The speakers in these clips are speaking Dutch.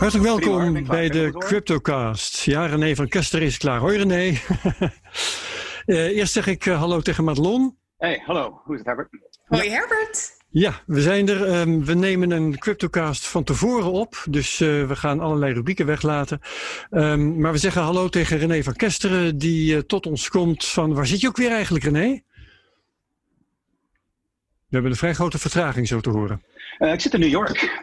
Hartelijk welkom bij de CryptoCast. Ja, René van Kester is klaar. Hoi René. uh, eerst zeg ik uh, hallo tegen Madelon. Hey, hallo. Hoe is het Herbert? Hoi Herbert. Ja, we zijn er. Um, we nemen een CryptoCast van tevoren op. Dus uh, we gaan allerlei rubrieken weglaten. Um, maar we zeggen hallo tegen René van Kesteren, die tot ons komt van... Waar zit je ook weer eigenlijk, René? We hebben een vrij grote vertraging zo te horen. ik zit in New York.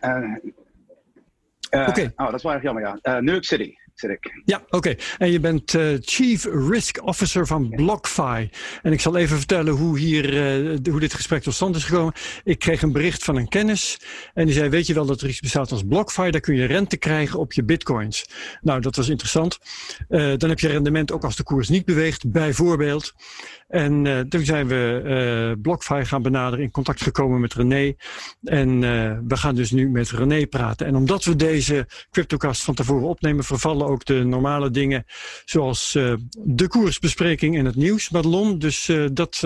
Uh, Oké. Oh, dat is wel erg jammer, ja. Uh, New York City zit ik. Ja, oké. En je bent uh, Chief Risk Officer van BlockFi. En ik zal even vertellen hoe, hier, hoe dit gesprek tot stand is gekomen. Ik kreeg een bericht van een kennis. En die zei, weet je wel dat er iets bestaat als BlockFi? Daar kun je rente krijgen op je bitcoins. Nou, dat was interessant. dan heb je rendement ook als de koers niet beweegt, bijvoorbeeld. En uh, toen zijn we uh, BlockFi gaan benaderen, in contact gekomen met René. En uh, we gaan dus nu met René praten. En omdat we deze CryptoCast van tevoren opnemen, vervallen ook de normale dingen zoals de koersbespreking en het nieuws, Madelon. Dus dat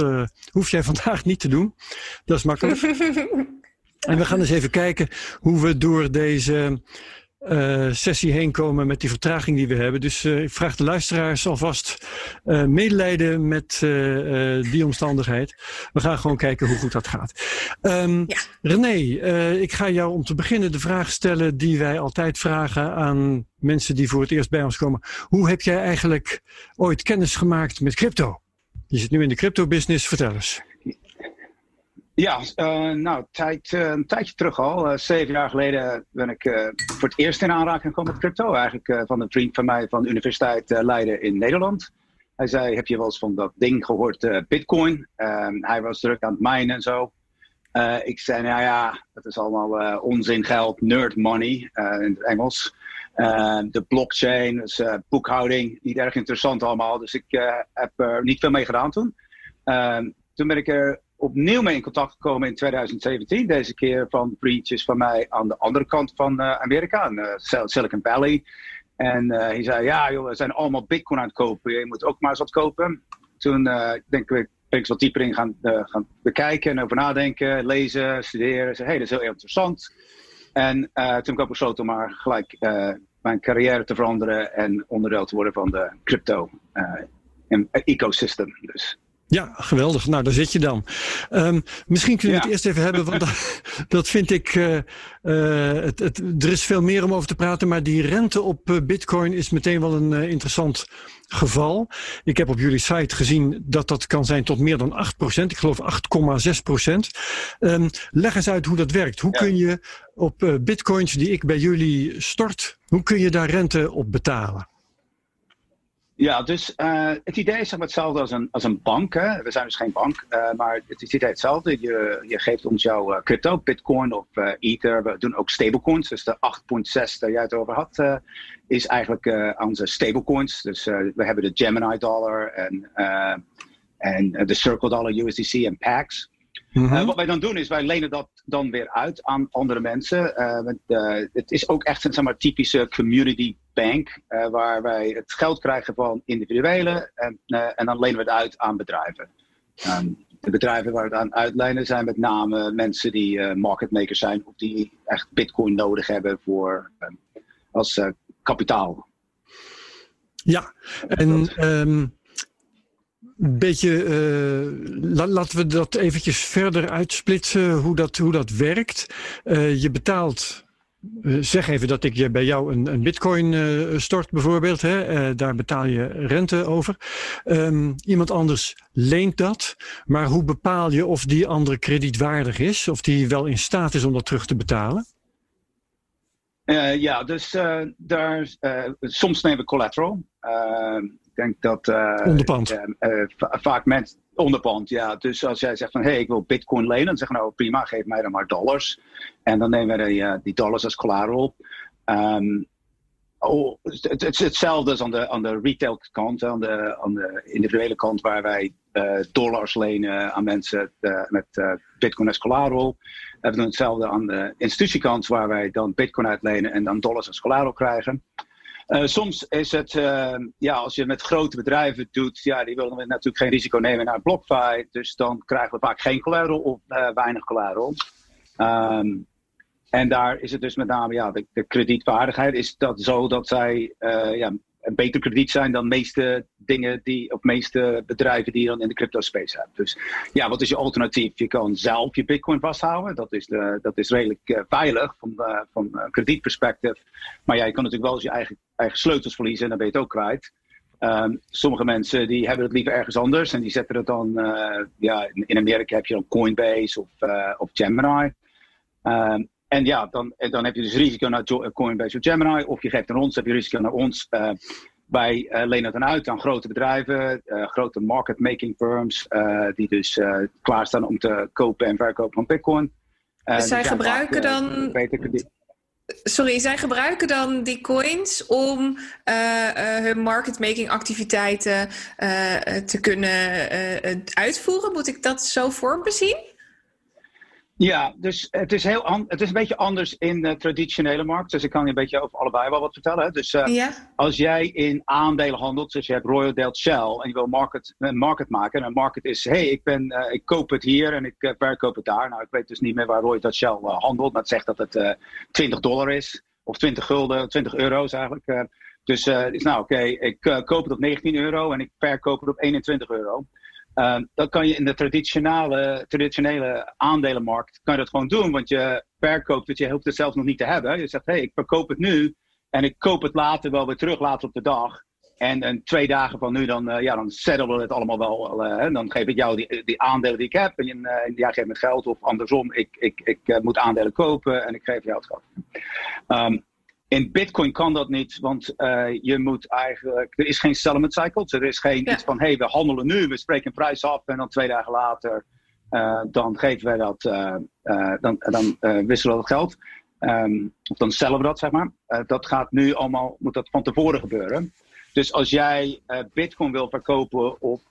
hoef jij vandaag niet te doen. Dat is makkelijk. en we gaan eens even kijken hoe we door deze uh, sessie heen komen met die vertraging die we hebben. Dus uh, ik vraag de luisteraars alvast uh, medelijden met die omstandigheid. We gaan gewoon kijken hoe goed dat gaat. Um, ja. René, ik ga jou om te beginnen de vraag stellen die wij altijd vragen aan mensen die voor het eerst bij ons komen. Hoe heb jij eigenlijk ooit kennis gemaakt met crypto? Je zit nu in de crypto business, vertel eens. Ja, uh, nou, tijd, uh, een tijdje terug al. Uh, zeven jaar geleden ben ik voor het eerst in aanraking gekomen met crypto. Eigenlijk van een vriend van mij van de Universiteit Leiden in Nederland. Hij zei, heb je wel eens van dat ding gehoord, bitcoin? Ehm, hij was druk aan het minen en zo. ik zei, nou ja, dat is allemaal onzin geld, nerd money in het Engels. de blockchain, dus boekhouding, niet erg interessant allemaal. Dus ik heb er niet veel mee gedaan toen. Ehm, toen ben ik er opnieuw mee in contact gekomen in 2017. Deze keer van vriendjes van mij aan de andere kant van uh, Amerika, in uh, Silicon Valley. En uh, hij zei, ja joh, we zijn allemaal bitcoin aan het kopen. Je moet ook maar eens wat kopen. Toen denk ik, ben ik wat dieper in gaan, gaan bekijken en over nadenken, lezen, studeren. Zei, hey, dat is heel interessant. En toen heb ik ook besloten om maar gelijk mijn carrière te veranderen en onderdeel te worden van de crypto ecosystem. Dus ja, geweldig. Nou, daar zit je dan. Um, misschien kunnen we het eerst even hebben, want dat, dat vind ik. Uh, uh, het, het, er is veel meer om over te praten, maar die rente op uh, Bitcoin is meteen wel een interessant geval. Ik heb op jullie site gezien dat dat kan zijn tot meer dan 8%. Ik geloof 8,6%. Um, leg eens uit hoe dat werkt. Hoe kun je op Bitcoins die ik bij jullie stort, hoe kun je daar rente op betalen? Ja, dus uh, het idee is zeg maar hetzelfde als een, als een bank. Hè. We zijn dus geen bank, uh, maar het is idee hetzelfde. Je, je geeft ons jouw uh, crypto, bitcoin of ether. We doen ook stablecoins. Dus de 8.6 daar jij het over had, is eigenlijk onze stablecoins. Dus we hebben de Gemini dollar en, en de Circle dollar, USDC en PAX. Mm wat wij dan doen is, wij lenen dat dan weer uit aan andere mensen. Uh, het is ook echt een zeg maar, typische community bank, waar wij het geld krijgen van individuelen en, en dan lenen we het uit aan bedrijven. Um, de bedrijven waar we het aan uitlenen zijn met name mensen die marketmakers zijn of die echt bitcoin nodig hebben voor, um, als kapitaal. Ja, en... Um een beetje, uh, laten we dat eventjes verder uitsplitsen, hoe dat, hoe dat werkt. Uh, je betaalt, uh, zeg even dat ik je bij jou een, een bitcoin stort bijvoorbeeld. Hè? daar betaal je rente over. Um, iemand anders leent dat. Maar hoe bepaal je of die andere kredietwaardig is? Of die wel in staat is om dat terug te betalen? ja, dus daar, soms nemen we collateral. Ik denk dat. Uh, onderpand. Uh, vaak mensen. Onderpand, ja. Dus als jij zegt van hé, hey, ik wil Bitcoin lenen, dan zeggen nou prima, geef mij dan maar dollars. En dan nemen we die, die dollars als collateral. Um, oh, het, is hetzelfde als aan de, aan de retail kant, aan de, aan de individuele kant, waar wij uh, dollars lenen aan mensen met Bitcoin als collateral. We doen hetzelfde aan de institutiekant, waar wij dan Bitcoin uitlenen en dan dollars als collateral krijgen. Uh, soms is het, uh, ja, als je met grote bedrijven doet, ja, die willen natuurlijk geen risico nemen naar BlockFi. Dus dan krijgen we vaak geen collateral of uh, weinig collateral. Um, En daar is het dus met name, ja, de, de kredietwaardigheid is dat zo dat zij ja, een beter krediet zijn dan de meeste dingen die, of meeste bedrijven die je dan in de crypto space hebt. Dus ja, wat is je alternatief? Je kan zelf je bitcoin vasthouden. Dat is, de, dat is redelijk uh, veilig van, uh, van kredietperspectief. Maar ja, je kan natuurlijk wel eens je eigen, eigen sleutels verliezen en dan ben je het ook kwijt. Um, sommige mensen die hebben het liever ergens anders en die zetten het dan, ja, in, Amerika heb je dan Coinbase of, of Gemini. Um, en ja, dan, dan heb je dus risico naar Coinbase of Gemini. Of je geeft aan ons, heb je risico naar ons. Uh, wij uh, lenen het dan uit aan grote bedrijven, uh, grote market making firms, die dus klaarstaan om te kopen en verkopen van bitcoin. Dus zij gebruiken dan. Sorry, zij gebruiken dan die coins om hun market making activiteiten te kunnen uitvoeren. Moet ik dat zo voor me zien? Ja, dus het is, heel het is een beetje anders in de traditionele markt. Dus ik kan je een beetje over allebei wel wat vertellen. Dus uh, als jij in aandelen handelt, dus je hebt Royal Dale Shell en je wil market, een market maken. En een market is, hé, hey, ik, ben, uh, ik koop het hier en ik uh, verkoop het daar. Nou, ik weet dus niet meer waar Royal Dale Shell handelt. Maar het zegt dat het 20 dollar is. Of 20 gulden, 20 euro's eigenlijk. dus is nou oké, ik koop het op 19 euro en ik verkoop het op 21 euro. Uh, dat kan je in de traditionele, traditionele aandelenmarkt kan je dat gewoon doen. Want je verkoopt het, je hoopt het zelf nog niet te hebben. Je zegt, hé, hey, ik verkoop het nu en ik koop het later wel weer terug, later op de dag. En, en twee dagen van nu, dan, uh, ja, dan settelen we het allemaal wel. Uh, dan geef ik jou die, die aandelen die ik heb. En uh, jij geeft me geld. Of andersom, ik, ik, ik moet aandelen kopen en ik geef jou het geld. Um, in Bitcoin kan dat niet, want uh, je moet eigenlijk. Er is geen settlement cycle. Dus er is geen iets van: hé, hey, we handelen nu, we spreken een prijs af en dan twee dagen later. Uh, dan geven wij dat, uh, dan, dan wisselen we dat geld. Um, of dan stellen we dat, zeg maar. dat gaat nu allemaal, moet dat van tevoren gebeuren. Dus als jij Bitcoin wil verkopen op,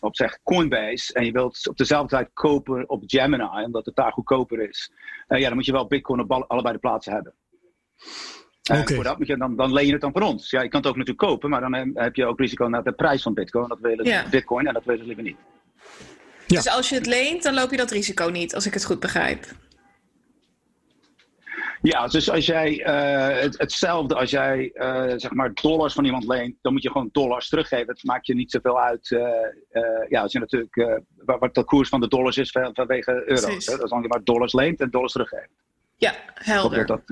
op zeg Coinbase en je wilt op dezelfde tijd kopen op Gemini, omdat het daar goedkoper is, ja, dan moet je wel Bitcoin op allebei de plaatsen hebben. Okay. voor dat moet je, dan, dan leen je het dan van ons. Ja, je kan het ook natuurlijk kopen, maar dan heb je ook risico naar de prijs van Bitcoin. Dat willen ja. Bitcoin en dat willen we liever niet. Ja. Dus als je het leent, dan loop je dat risico niet, als ik het goed begrijp. Ja, dus als jij uh, het, hetzelfde als jij uh, zeg maar dollars van iemand leent, dan moet je gewoon dollars teruggeven. Het maakt je niet zoveel uit. Uh, ja, als je natuurlijk wat de koers van de dollars is vanwege euro's. Hè? Dan je maar dollars leent en dollars teruggeeft. Ja, helder. Dat,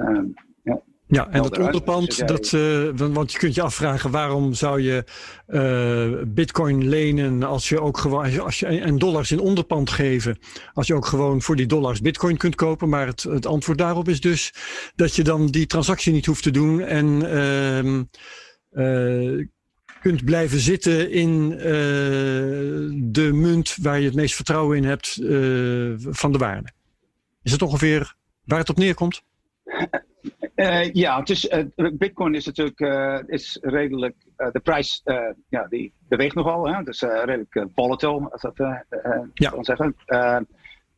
ja. Ja, en dat onderpand, dat, uh, want je kunt je afvragen waarom zou je uh, bitcoin lenen als je ook gewoon, als je en dollars in onderpand geven, als je ook gewoon voor die dollars bitcoin kunt kopen. Maar het, het antwoord daarop is dus dat je dan die transactie niet hoeft te doen en uh, kunt blijven zitten in de munt waar je het meest vertrouwen in hebt van de waarde. Is het ongeveer waar het op neerkomt? Uh, ja, het is, uh, Bitcoin is natuurlijk uh, is redelijk. de prijs ja, die beweegt nogal. Hè? Dus redelijk volatile, als dat ja. kan zeggen.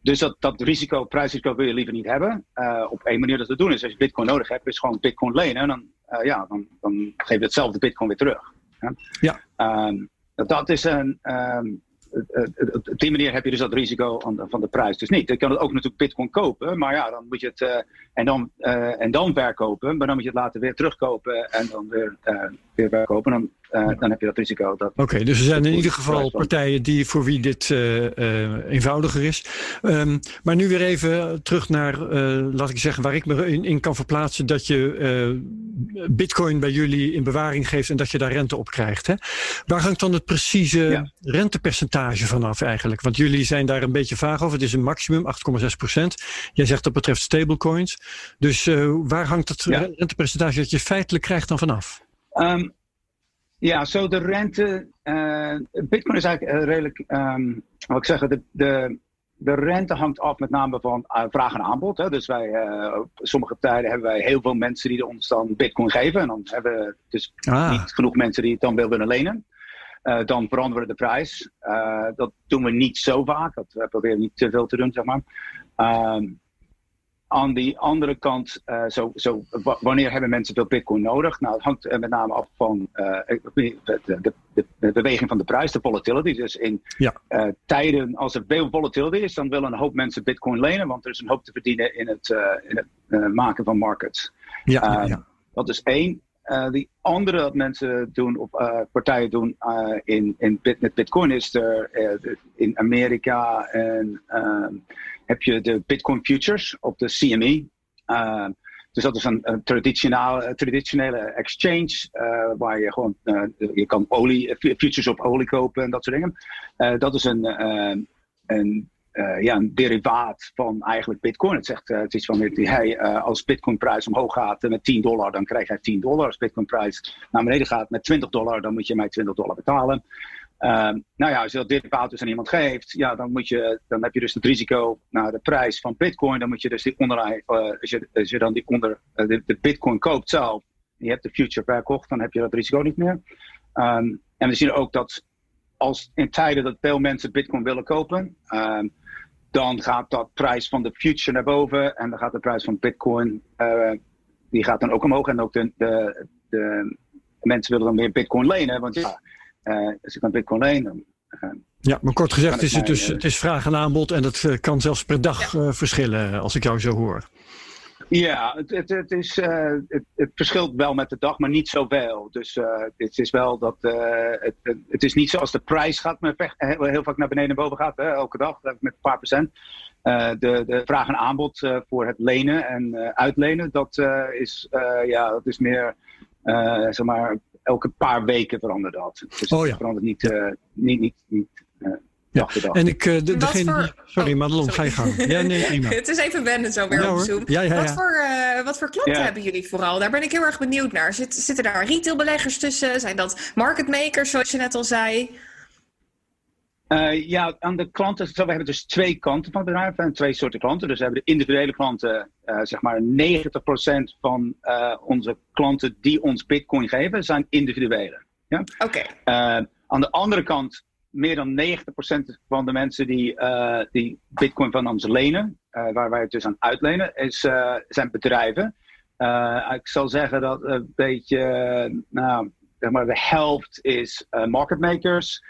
dus dat, dat risico, prijsrisico wil je liever niet hebben. op één manier dat te doen is, als je Bitcoin nodig hebt, is gewoon Bitcoin lenen. En dan, ja, dan, dan geef je hetzelfde Bitcoin weer terug. Ja. Um, dat is een. Um, op die manier heb je dus dat risico van de prijs dus niet. Je kan het ook natuurlijk bitcoin kopen, maar ja, dan moet je het uh, en, dan, en dan verkopen, maar dan moet je het later weer terugkopen en dan weer, Dan uh, dan heb je dat risico. Oké, dus er zijn in ieder geval partijen die, voor wie dit uh, uh, eenvoudiger is. Um, maar nu weer even terug naar, laat ik zeggen, waar ik me in, in kan verplaatsen. Dat je bitcoin bij jullie in bewaring geeft en dat je daar rente op krijgt. Hè? Waar hangt dan het precieze ja. rentepercentage vanaf eigenlijk? Want jullie zijn daar een beetje vaag over. Het is een maximum, 8,6 procent. Jij zegt dat betreft stablecoins. Dus waar hangt het ja. rentepercentage dat je feitelijk krijgt dan vanaf? Um, ja, zo de rente. Uh, Bitcoin is eigenlijk uh, redelijk. Um, wat ik zeggen, de, de, de rente hangt af met name van uh, vraag en aanbod. Hè. Dus wij, op sommige tijden hebben wij heel veel mensen die ons dan Bitcoin geven. En dan hebben we dus ah. niet genoeg mensen die het dan willen lenen. dan veranderen we de prijs. dat doen we niet zo vaak. Dat, we proberen niet te veel te doen, zeg maar. Um, aan die andere kant, uh, zo, zo, wanneer hebben mensen veel bitcoin nodig? Nou, het hangt met name af van uh, de, de, de, beweging van de prijs, de volatility. Dus in ja. tijden als er veel volatility is, dan willen een hoop mensen bitcoin lenen, want er is een hoop te verdienen in het, in het maken van markets. Ja, ja, ja. Dat is één. Die andere dat mensen doen, of partijen doen in, in bit, met Bitcoin, is er in Amerika en ehm, heb je de Bitcoin Futures op de CME. Ehm, dus dat is een, een traditionele, traditionele exchange waar je gewoon, je kan olie, futures op olie kopen en dat soort dingen. dat is een, een uh, ja, een derivaat van eigenlijk Bitcoin. Het zegt het is van hey, als Bitcoin-prijs omhoog gaat met 10 dollar, dan krijg jij 10 dollar. Als Bitcoin-prijs naar beneden gaat met 20 dollar, dan moet je mij 20 dollar betalen. Ehm, nou ja, als je dat derivaat dus aan iemand geeft, ja, dan, moet je, dan heb je dus het risico naar de prijs van Bitcoin. Dan moet je dus die onder, als, je, als je dan die onder, de, de, Bitcoin koopt zelf, je hebt de future verkocht, dan heb je dat risico niet meer. Um, en we zien ook dat als in tijden dat veel mensen Bitcoin willen kopen, um, dan gaat dat prijs van de future naar boven en dan gaat de prijs van Bitcoin, uh, die gaat dan ook omhoog. En ook de, de, de mensen willen dan weer Bitcoin lenen, want ja, als ik dan Bitcoin lenen. Uh, ja, maar kort gezegd is het dus het is vraag en aanbod en dat kan zelfs per dag verschillen, als ik jou zo hoor. Ja, het, het, het is, uh, het, het, verschilt wel met de dag, maar niet zoveel. Dus uh, het is wel dat. Uh, het, het is niet zoals de prijs gaat, maar heel, heel vaak naar beneden en boven gaat, hè, elke dag met een paar procent. de, de vraag en aanbod voor het lenen en uitlenen, dat, is, ja, dat is meer, zeg maar, elke paar weken verandert dat. Dus oh, ja. het verandert niet, niet, niet, niet ja, en ik, uh, de, degene voor... Sorry, oh, Madelon, ga je gang. Ja, nee, het is even wennen zo weer ja, op Zoom. Ja, ja, wat, voor, uh, wat voor klanten hebben jullie vooral? Daar ben ik heel erg benieuwd naar. Zit, zitten daar retailbeleggers tussen? Zijn dat marketmakers, zoals je net al zei? Uh, ja, aan de klanten, we hebben dus twee kanten van het bedrijf en twee soorten klanten. Dus we hebben de individuele klanten, uh, zeg maar 90% van uh, onze klanten die ons bitcoin geven, zijn individuele. Ja? Oké. Okay. aan de andere kant meer dan 90% van de mensen die, die Bitcoin van ons lenen, waar wij het dus aan uitlenen, is, zijn bedrijven. ik zal zeggen dat een beetje, nou, zeg maar de helft is market makers.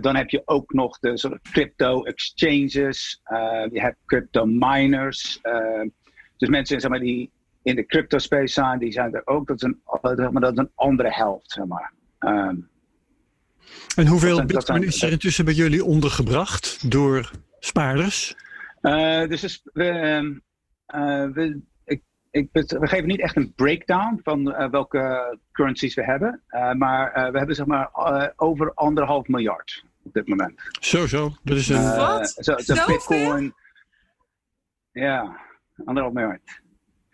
Dan heb je ook nog de soort crypto exchanges. je hebt crypto miners. dus mensen zeg maar, die in de crypto space zijn, die zijn er ook. Dat is een, dat is een andere helft, zeg maar. Um, en hoeveel bitcoin is er intussen bij jullie ondergebracht door spaarders? Dus we, ehm, we, ik, we geven niet echt een breakdown van uh, welke currencies we hebben. maar we hebben zeg maar over anderhalf miljard op dit moment. Zo, zo. Dat is een... Wat? Zo, de Bitcoin. Ja, anderhalf miljard.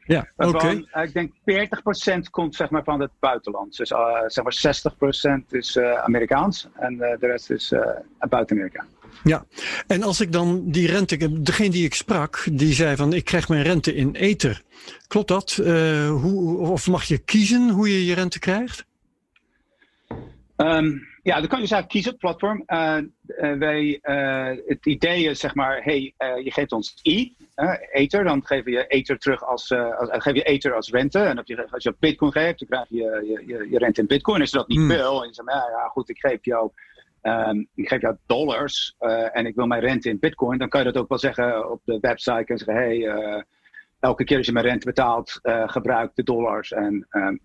Ja, oké. Eh, ik denk 40% komt zeg maar, van het buitenland. Dus uh, zeg maar 60% is uh, Amerikaans en de rest is buiten Amerika. Ja, en als ik dan die rente, degene die ik sprak, die zei van ik krijg mijn rente in ether. Klopt dat? hoe, of mag je kiezen hoe je je rente krijgt? Um, ja, dan kan je zelf kiezen, platform. Uh, wij, uh, het idee is zeg maar, hey, je geeft ons I, Ether, dan geef je Ether terug als, als geef je Ether als rente. En je, als je Bitcoin geeft, dan krijg je je, je, rente in Bitcoin. Als je dat niet hmm. wil, en je zegt, ja, ja, goed, ik geef jou, um, ik geef jou dollars en ik wil mijn rente in Bitcoin, dan kan je dat ook wel zeggen op de website. En zeggen, hey, elke keer als je mijn rente betaalt, gebruik de dollars en um,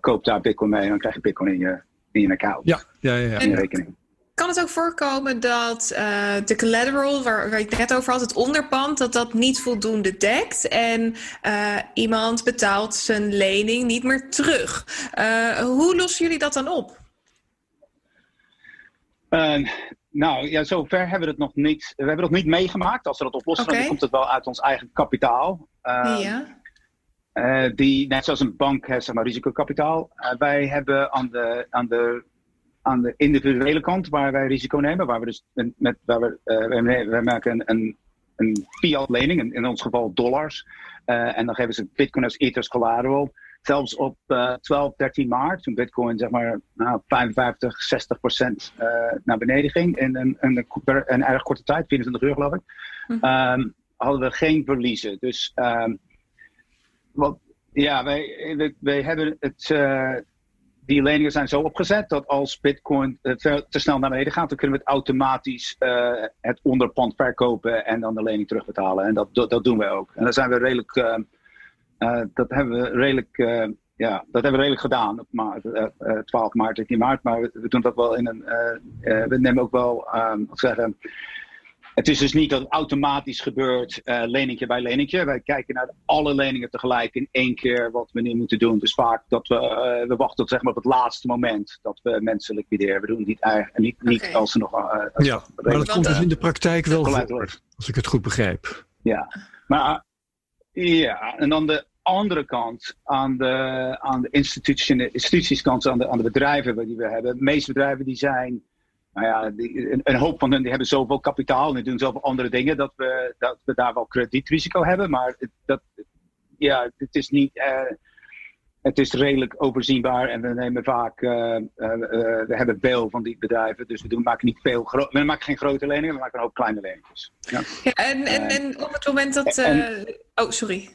koop daar Bitcoin mee en dan krijg je Bitcoin in je in je account. Ja, ja, ja. ja. In je rekening. Kan het ook voorkomen dat uh, de collateral, waar, waar ik het net over had, het onderpand, dat dat niet voldoende dekt en uh, iemand betaalt zijn lening niet meer terug? Uh, hoe lossen jullie dat dan op? Nou ja, zover hebben we het nog niet. We hebben het nog niet meegemaakt. Als we dat oplossen, okay. dan komt het wel uit ons eigen kapitaal. ja. Uh, die, net zoals een bank heeft zeg maar, risicokapitaal. Uh, wij hebben aan de, aan, de, aan de individuele kant waar wij risico nemen, waar we dus met, waar we, uh, wij, maken een, een, een fiat lening, in, in, ons geval dollars. en dan geven ze bitcoin als ethers collateral. Zelfs op 12, 13 maart, toen bitcoin zeg maar nou, 55, 60 procent naar beneden ging in een, een, een, erg korte tijd, 24 uur geloof ik. Mm -hmm. um, hadden we geen verliezen. Dus um, wat, ja, wij, wij, hebben het, uh, die leningen zijn zo opgezet dat als Bitcoin te snel naar beneden gaat, dan kunnen we het automatisch uh, het onderpand verkopen en dan de lening terugbetalen. En dat, dat, dat doen wij ook. En daar zijn we redelijk, dat hebben we redelijk ja, dat hebben we redelijk gedaan op maart, uh, uh, 12 maart, 13 maart. Maar we, we, doen dat wel in een. Uh, we nemen ook wel, um, zeggen. Het is dus niet dat het automatisch gebeurt, uh, leningje bij leningje. Wij kijken naar alle leningen tegelijk in één keer wat we nu moeten doen. Dus vaak dat we, uh, we wachten tot zeg maar, op het laatste moment dat we mensen liquideren. We doen het niet, eigenlijk, niet, niet okay. als ze nog. Uh, als ja, maar dat komt dus in de praktijk wel voor, als ik het goed begrijp. Ja, maar ja, en dan de andere kant, aan de, aan de institutieskant, aan de, aan de bedrijven die we hebben. De meeste bedrijven die zijn, nou ja, die, een, een, hoop van hen die hebben zoveel kapitaal en die doen zoveel andere dingen dat we, dat we daar wel kredietrisico hebben. Maar dat, ja, het is niet. Uh, het is redelijk overzienbaar en we nemen vaak, uh, uh, we hebben veel van die bedrijven, dus we doen, maken niet veel we maken geen grote leningen, we maken een hoop kleine leningen. Ja. ja en, en, en op het moment dat, en, oh sorry.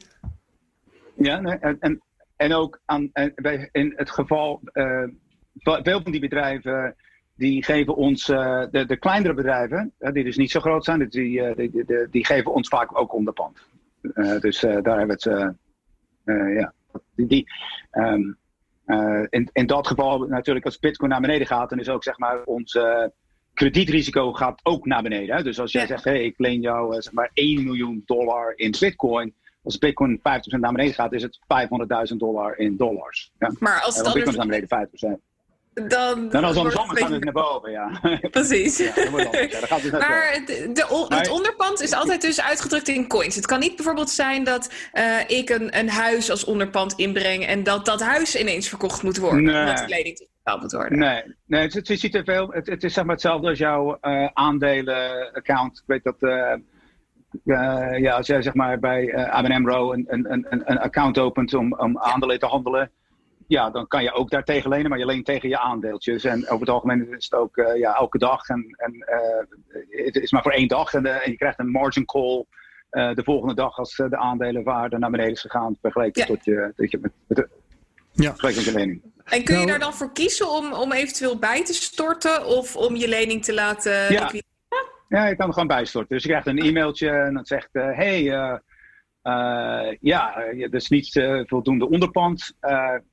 Ja, nee, en, en ook aan, bij, in het geval, uh, veel van die bedrijven die geven ons, uh, de, de kleinere bedrijven, uh, die dus niet zo groot zijn, die, uh, die, die, die, geven ons vaak ook onderpand. dus daar hebben we het, ja, die, die um, in, in dat geval natuurlijk als bitcoin naar beneden gaat, dan is ook zeg maar ons kredietrisico gaat ook naar beneden. Hè? Dus als jij zegt, hey, ik leen jou zeg maar 1 miljoen dollar in bitcoin, als Bitcoin 50% naar beneden gaat, is het 500.000 dollar in dollars. Ja. Maar als het Bitcoin naar beneden 5%. Dan, dan als andersom gaat het naar boven, ja. Precies. Ja, ja, maar de, de, het onderpand is altijd dus uitgedrukt in coins. Het kan niet bijvoorbeeld zijn dat uh, ik een, een huis als onderpand inbreng en dat dat huis ineens verkocht moet worden. Nee. Omdat de kleding betaald moet worden. Nee, nee het, het, het, veel, het, het is zeg maar hetzelfde als jouw uh, aandelen-account. Ik weet dat... Uh, uh, ja, als jij zeg maar bij uh, ABN AMRO een, een, een, een account opent om, om aandelen te handelen, ja, dan kan je ook daar tegen lenen, maar je leent tegen je aandeeltjes. En over het algemeen is het ook uh, ja, elke dag. En, en het is maar voor één dag en, en, je krijgt een margin call de volgende dag als de aandelenwaarde naar beneden is gegaan, vergeleken ja. tot je, tot je met, met de, ja. vergeleken lening. En kun je nou, daar dan voor kiezen om, om eventueel bij te storten of om je lening te laten ja. Ja, je kan er gewoon bijstorten. Dus je krijgt een e-mailtje en dat zegt: hé, uh, hey, uh, uh, ja, dat is niet voldoende onderpand.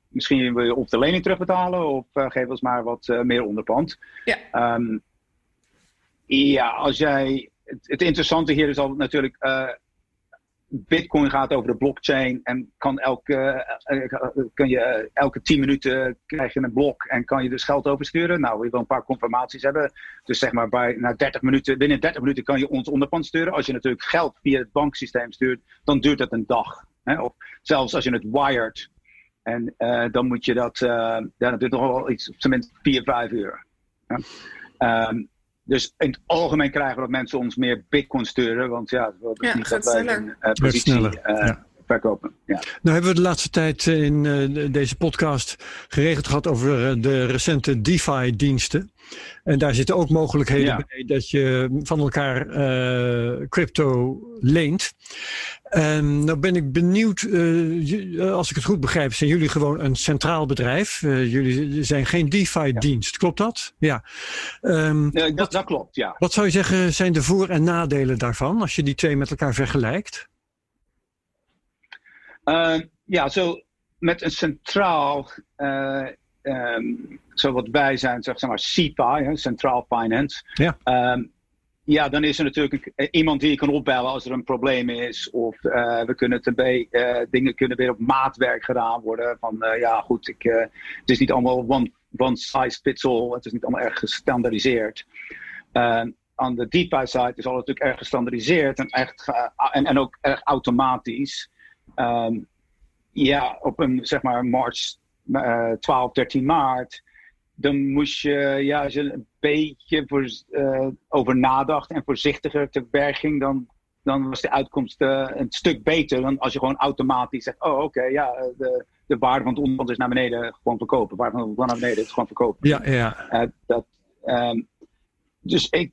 misschien wil je op de lening terugbetalen of geef ons maar wat meer onderpand. Ja. Um, ja, als jij. Het, het, interessante hier is altijd natuurlijk Bitcoin gaat over de blockchain en kan elke, uh, kun je, elke 10 minuten krijg je een blok en kan je dus geld oversturen. Nou, we wil een paar confirmaties hebben. Dus zeg maar bij, na 30 minuten, binnen 30 minuten kan je ons onderpand sturen. Als je natuurlijk geld via het banksysteem stuurt, dan duurt dat een dag. Hè? Of zelfs als je het wired. En dan moet je dat, uh, dat duurt nog wel iets, op zijn minst 4, 5 uur. Um, dus in het algemeen krijgen we dat mensen ons meer bitcoin sturen. Want ja, dat is ja, niet dat wij een uh, positie uh, ja. Verkopen. Ja. Nou hebben we de laatste tijd in uh, deze podcast geregeld gehad over de recente DeFi-diensten. En daar zitten ook mogelijkheden ja. bij dat je van elkaar uh, crypto leent. En nou ben ik benieuwd, uh, als ik het goed begrijp, zijn jullie gewoon een centraal bedrijf. Uh, jullie zijn geen DeFi-dienst, ja. klopt dat? Ja. Um, ja dat, wat, dat, klopt, ja. Wat zou je zeggen zijn de voor- en nadelen daarvan, als je die twee met elkaar vergelijkt? Ja, zo met een centraal um, zo wat wij zijn, zeg maar CPI, Centraal Finance. Ja. Um, ja, dan is er natuurlijk een, iemand die je kan opbellen als er een probleem is. Of uh, we kunnen het bij, uh, dingen kunnen weer op maatwerk gedaan worden. Van uh, ja, goed, ik, het is niet allemaal one, one size fits all. Het is niet allemaal erg gestandardiseerd. Ehm, aan de DeFi side is alles natuurlijk erg gestandardiseerd en, echt, en, en ook erg automatisch. Um, ja, op een zeg maar March 12, 13 maart, dan moest je, ja, als je een beetje voor, uh, over nadacht en voorzichtiger te werk ging, dan, dan was de uitkomst uh, een stuk beter dan als je gewoon automatisch zegt: Oh, oké, okay, ja, de, de waarde van het onderpand is naar beneden, gewoon verkopen. De waarde van het naar beneden is gewoon verkopen. Ja, ja. Uh, dat, um, dus ik,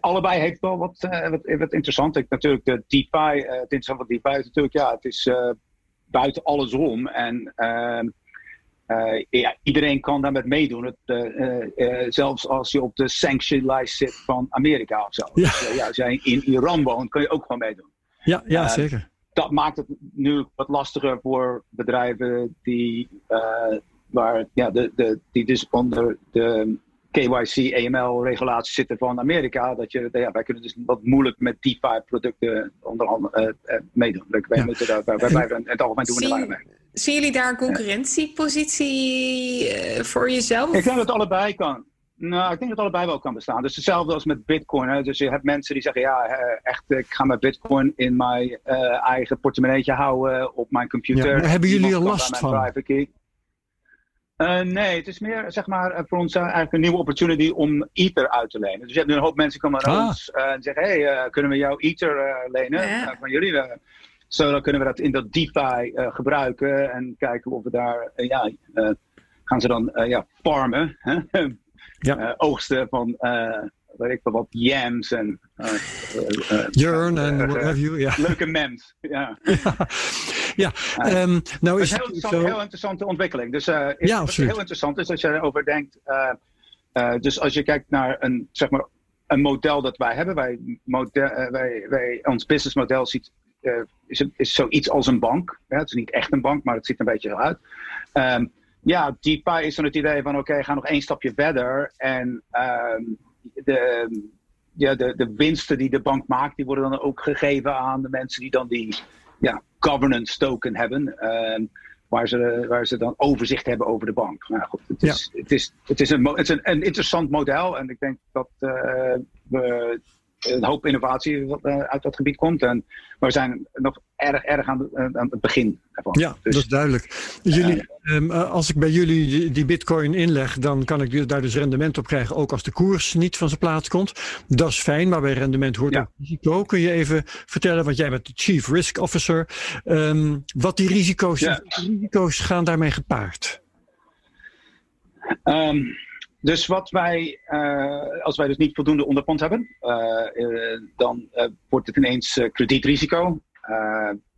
allebei heeft wel wat, wat, wat, interessant. Ik, natuurlijk de DeFi, het interessante van DeFi is natuurlijk, ja, het is buiten alles om. En ehm, ja, iedereen kan daarmee meedoen. Het, zelfs als je op de sanction lijst zit van Amerika of zo. Ja. Dus, ja, als jij in Iran woont, kun je ook gewoon meedoen. Ja, ja zeker. Dat maakt het nu wat lastiger voor bedrijven die, waar, ja, de, de, die dus onder de KYC, AML-regulaties zitten van Amerika. Dat je, ja, wij kunnen dus wat moeilijk met DeFi-producten onder andere meedoen. Wij, wij, moeten daar, wij, wij, het algemeen doen we daar mee. Zien jullie daar een concurrentiepositie uh, voor jezelf? Ik denk dat het allebei kan. Nou, ik denk dat het allebei wel kan bestaan. Dus hetzelfde als met Bitcoin. Hè. Dus je hebt mensen die zeggen: ja, eh, echt, ik ga mijn Bitcoin in mijn uh, eigen portemonneetje houden op mijn computer. Ja, hebben jullie er last van? Uh, nee, het is meer zeg maar, voor ons eigenlijk een nieuwe opportunity om Ether uit te lenen. Dus je hebt nu een hoop mensen komen naar ah. ons en zeggen: hey, kunnen we jouw Ether lenen van jullie? Zo dan kunnen we dat in dat DeFi uh, gebruiken en kijken of we daar, uh, ja, uh, gaan ze dan ja, farmen, hè? ja. oogsten van, weet ik wat, yams en... Jurn en what have you, ja. Leuke mems, ja. ja, um, nou is, het heel, interessant, heel interessante ontwikkeling. Dus is, ja, wat heel interessant is als je erover denkt, dus als je kijkt naar een, zeg maar, een model dat wij hebben, wij, model, wij, wij, ons businessmodel ziet is, is zoiets als een bank. Het is niet echt een bank, maar het ziet er een beetje zo uit. Um, ja, DeFi is dan het idee van oké, ga nog één stapje verder. En um, de, ja, de, de winsten die de bank maakt, die worden dan ook gegeven aan de mensen die dan die ja, governance token hebben. Um, waar ze, waar ze dan overzicht hebben over de bank. Nou goed, het is, het is, het is, een, het is een, een, interessant model en ik denk dat uh, we een hoop innovatie wat eh, uit dat gebied komt. En we zijn nog erg, erg aan, eh, aan het begin ervan. Ja, dus, dat is duidelijk. Jullie, ehm, eh, als ik bij jullie die, bitcoin inleg, dan kan ik daar dus rendement op krijgen, ook als de koers niet van zijn plaats komt. Dat is fijn, maar bij rendement hoort ook risico. Kun je even vertellen, want jij bent de Chief Risk Officer, um, wat die risico's, ja. risico's gaan daarmee gepaard? Um, dus wat wij, uh, als wij dus niet voldoende onderpand hebben, uh, dan wordt het ineens kredietrisico.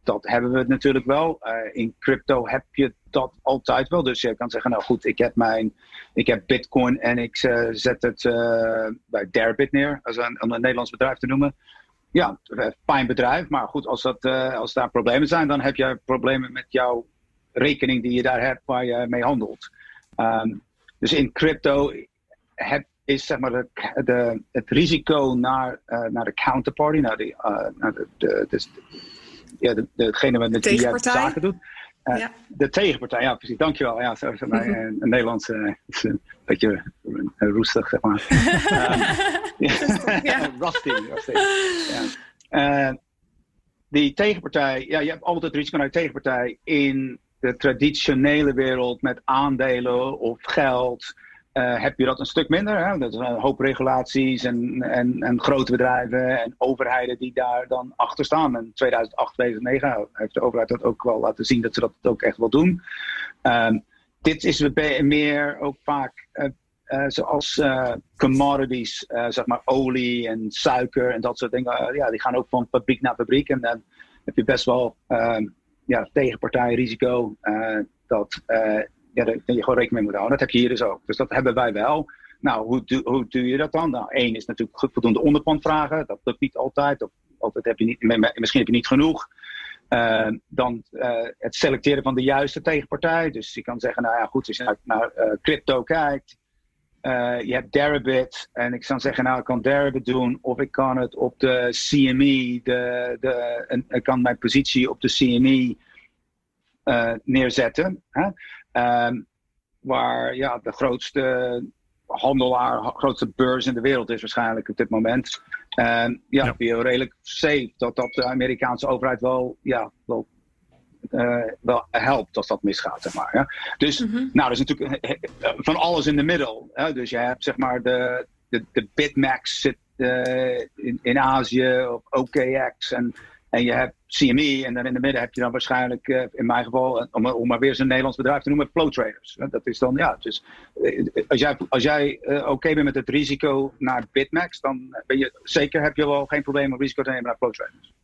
dat hebben we natuurlijk wel. in crypto heb je dat altijd wel. Dus je kan zeggen, nou goed, ik heb, mijn, ik heb bitcoin en ik zet het bij Derbit neer, als een, een Nederlands bedrijf te noemen. Ja, fijn bedrijf, maar goed, als, dat, als daar problemen zijn, dan heb je problemen met jouw rekening die je daar hebt waar je mee handelt. Um, dus in crypto heb, is zeg maar de, de, het risico naar, uh, naar de counterparty, naar, die, uh, naar de, ja, de, degene met wie je zaken doet. Uh, ja. De tegenpartij, ja precies, dankjewel. Ja, zo is mij een, een Nederlandse, een beetje roestig, zeg maar. ja. rusty. die tegenpartij, ja, je hebt altijd het risico naar de tegenpartij in de traditionele wereld met aandelen of geld. Uh, heb je dat een stuk minder. Hè? Dat is een hoop regulaties en, en, en grote bedrijven en overheden die daar dan achter staan. In 2008, 2009 heeft de overheid dat ook wel laten zien dat ze dat ook echt wel doen. Um, dit is meer ook vaak uh, uh, zoals commodities, zeg maar olie en suiker en dat soort dingen. ja, die gaan ook van fabriek naar fabriek. En dan heb je best wel ehm, ja, tegenpartijrisico dat ja, daar je gewoon rekening mee moet houden. Dat heb je hier dus ook. Dus dat hebben wij wel. Nou, hoe, hoe doe je dat dan? Nou, één is natuurlijk voldoende onderpand vragen. Dat lukt niet altijd. Of altijd heb je niet, misschien heb je niet genoeg. Uh, dan het selecteren van de juiste tegenpartij. Dus je kan zeggen, nou ja, goed, als je naar, crypto kijkt. Je hebt Deribit. En ik zou zeggen, nou, ik kan Deribit doen. Of ik kan het op de CME. De, de, en, ik kan mijn positie op de CME neerzetten. Hè? Um, waar ja, de grootste handelaar, grootste beurs in de wereld is waarschijnlijk op dit moment. En ja, ja. ben je redelijk safe dat dat de Amerikaanse overheid wel, ja, wel, uh, wel helpt als dat misgaat, zeg maar. Ja. Dus, mm -hmm. nou, er is natuurlijk eh, eh, van alles in de middel. Hè. Dus je hebt, zeg maar, de, de, de Bitmax zit uh, in, in Azië, of OKX en En je hebt CME en dan in de midden heb je dan waarschijnlijk, in mijn geval, om, om maar weer zo'n Nederlands bedrijf te noemen, flow traders. Dat is dan, ja, dus als jij, als jij oké bent met het risico naar Bitmax, dan ben je zeker heb je wel geen probleem om risico te nemen naar flow traders.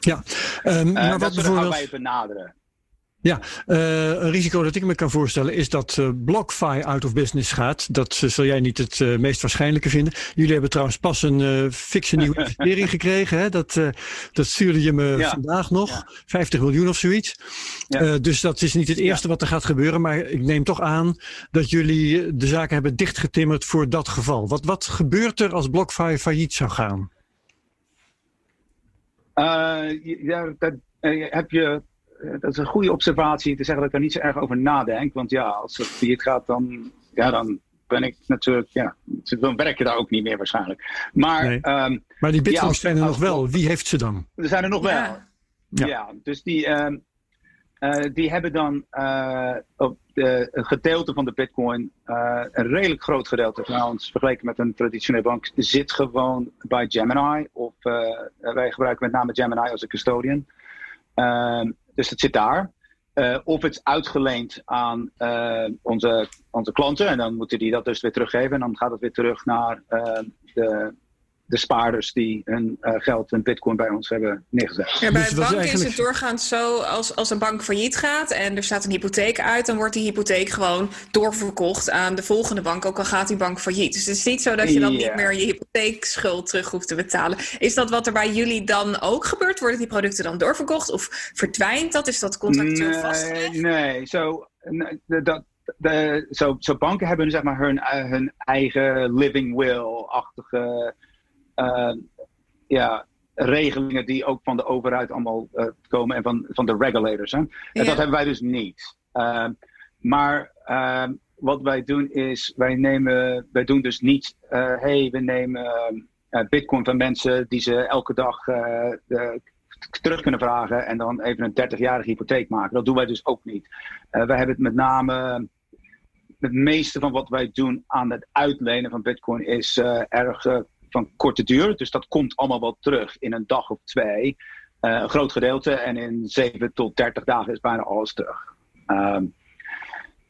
Ja, um, maar wat dat bijvoorbeeld... wij benaderen. Ja, uh, een risico dat ik me kan voorstellen is dat uh, BlockFi out of business gaat. Dat uh, zul jij niet het meest waarschijnlijke vinden. Jullie hebben trouwens pas een fikse nieuwe investering gekregen. Hè? Dat, dat stuurde je me vandaag nog. Ja. 50 miljoen of zoiets. Ja. dus dat is niet het eerste wat er gaat gebeuren. Maar ik neem toch aan dat jullie de zaken hebben dichtgetimmerd voor dat geval. Wat, wat gebeurt er als BlockFi failliet zou gaan? Ja, dat heb je eh, dat is een goede observatie te zeggen dat ik daar niet zo erg over nadenk. Want ja, als het failliet gaat, dan, ja, dan ben ik natuurlijk, ja, dan werk je daar ook niet meer waarschijnlijk. Maar, ehm, maar die bitcoins zijn er nog wel. Wie heeft ze dan? Er zijn er nog wel. Ja, dus die, uh, die hebben dan uh, op de, een gedeelte van de bitcoin, een redelijk groot gedeelte trouwens, vergeleken met een traditionele bank, zit gewoon bij Gemini. Of wij gebruiken met name Gemini als een custodian. Ehm, dus het zit daar. Of het is uitgeleend aan onze, onze klanten. En dan moeten die dat dus weer teruggeven. En dan gaat het weer terug naar de de spaarders die hun uh, geld in bitcoin bij ons hebben neergezet. Ja, bij dus banken eigenlijk... is het doorgaans zo, als, als een bank failliet gaat en er staat een hypotheek uit, dan wordt die hypotheek gewoon doorverkocht aan de volgende bank, ook al gaat die bank failliet. Dus het is niet zo dat je dan niet meer je hypotheekschuld terug hoeft te betalen. Is dat wat er bij jullie dan ook gebeurt? Worden die producten dan doorverkocht of verdwijnt dat? Is dat contractueel nee, vastgelegd? Nee, zo, dat, de, zo, zo banken hebben zeg maar hun, hun eigen living will-achtige uh, ja, regelingen die ook van de overheid allemaal uh, komen en van, van de regulators. Hè? En dat hebben wij dus niet. Uh, maar ehm, wat wij doen is, wij, nemen, wij doen dus niet, uh, hey, we nemen bitcoin van mensen die ze elke dag terug kunnen vragen en dan even een 30-jarige hypotheek maken. Dat doen wij dus ook niet. wij hebben het met name het meeste van wat wij doen aan het uitlenen van Bitcoin is uh, erg van korte duur. Dus dat komt allemaal wel terug in een dag of twee. Uh, een groot gedeelte. En in 7 tot 30 dagen is bijna alles terug. Um,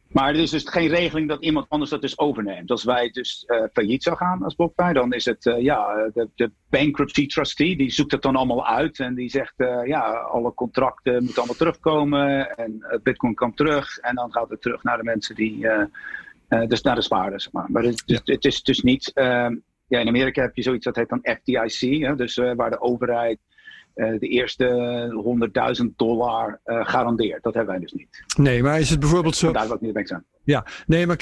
maar er is dus geen regeling dat iemand anders dat dus overneemt. Als wij dus uh, failliet zou gaan als BlockFi, dan is het uh, ja, de, de, bankruptcy trustee, die zoekt het dan allemaal uit. En die zegt, ja, alle contracten moeten allemaal terugkomen. En bitcoin komt terug. En dan gaat het terug naar de mensen die, dus naar de spaarders. Maar, maar het, het, is dus niet, ehm, ja, in Amerika heb je zoiets dat heet dan FDIC, hè, dus uh, waar de overheid uh, de eerste 100.000 dollar uh, garandeert. Dat hebben wij dus niet. Nee, maar is het bijvoorbeeld zo. Daar ik niet mee zijn. Ja, nee, maar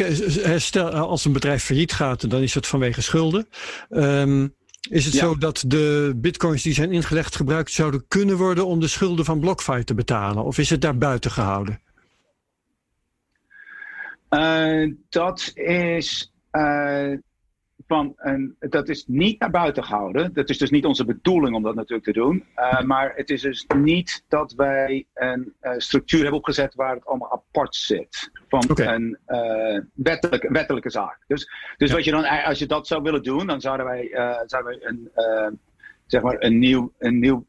stel als een bedrijf failliet gaat, dan is het vanwege schulden. Um, is het ja. zo dat de bitcoins die zijn ingelegd gebruikt zouden kunnen worden om de schulden van BlockFi te betalen? Of is het daar buiten gehouden? Dat is van een, dat is niet naar buiten gehouden. Dat is dus niet onze bedoeling om dat natuurlijk te doen. Uh, maar het is dus niet dat wij een uh, structuur hebben opgezet waar het allemaal apart zit. Van okay. een uh, wettelijke, wettelijke zaak. Dus, dus ja. wat je dan, als je dat zou willen doen, dan zouden wij, zouden wij een, zeg maar een nieuw, een nieuw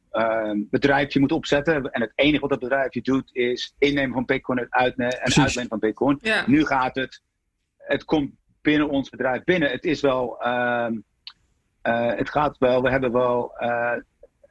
bedrijfje moeten opzetten. En het enige wat dat bedrijfje doet is innemen van Bitcoin en uitnemen, en uitnemen van Bitcoin. Ja. Nu gaat het, het komt binnen ons bedrijf binnen. Het is wel, uh, uh, het gaat wel, we hebben wel, uh,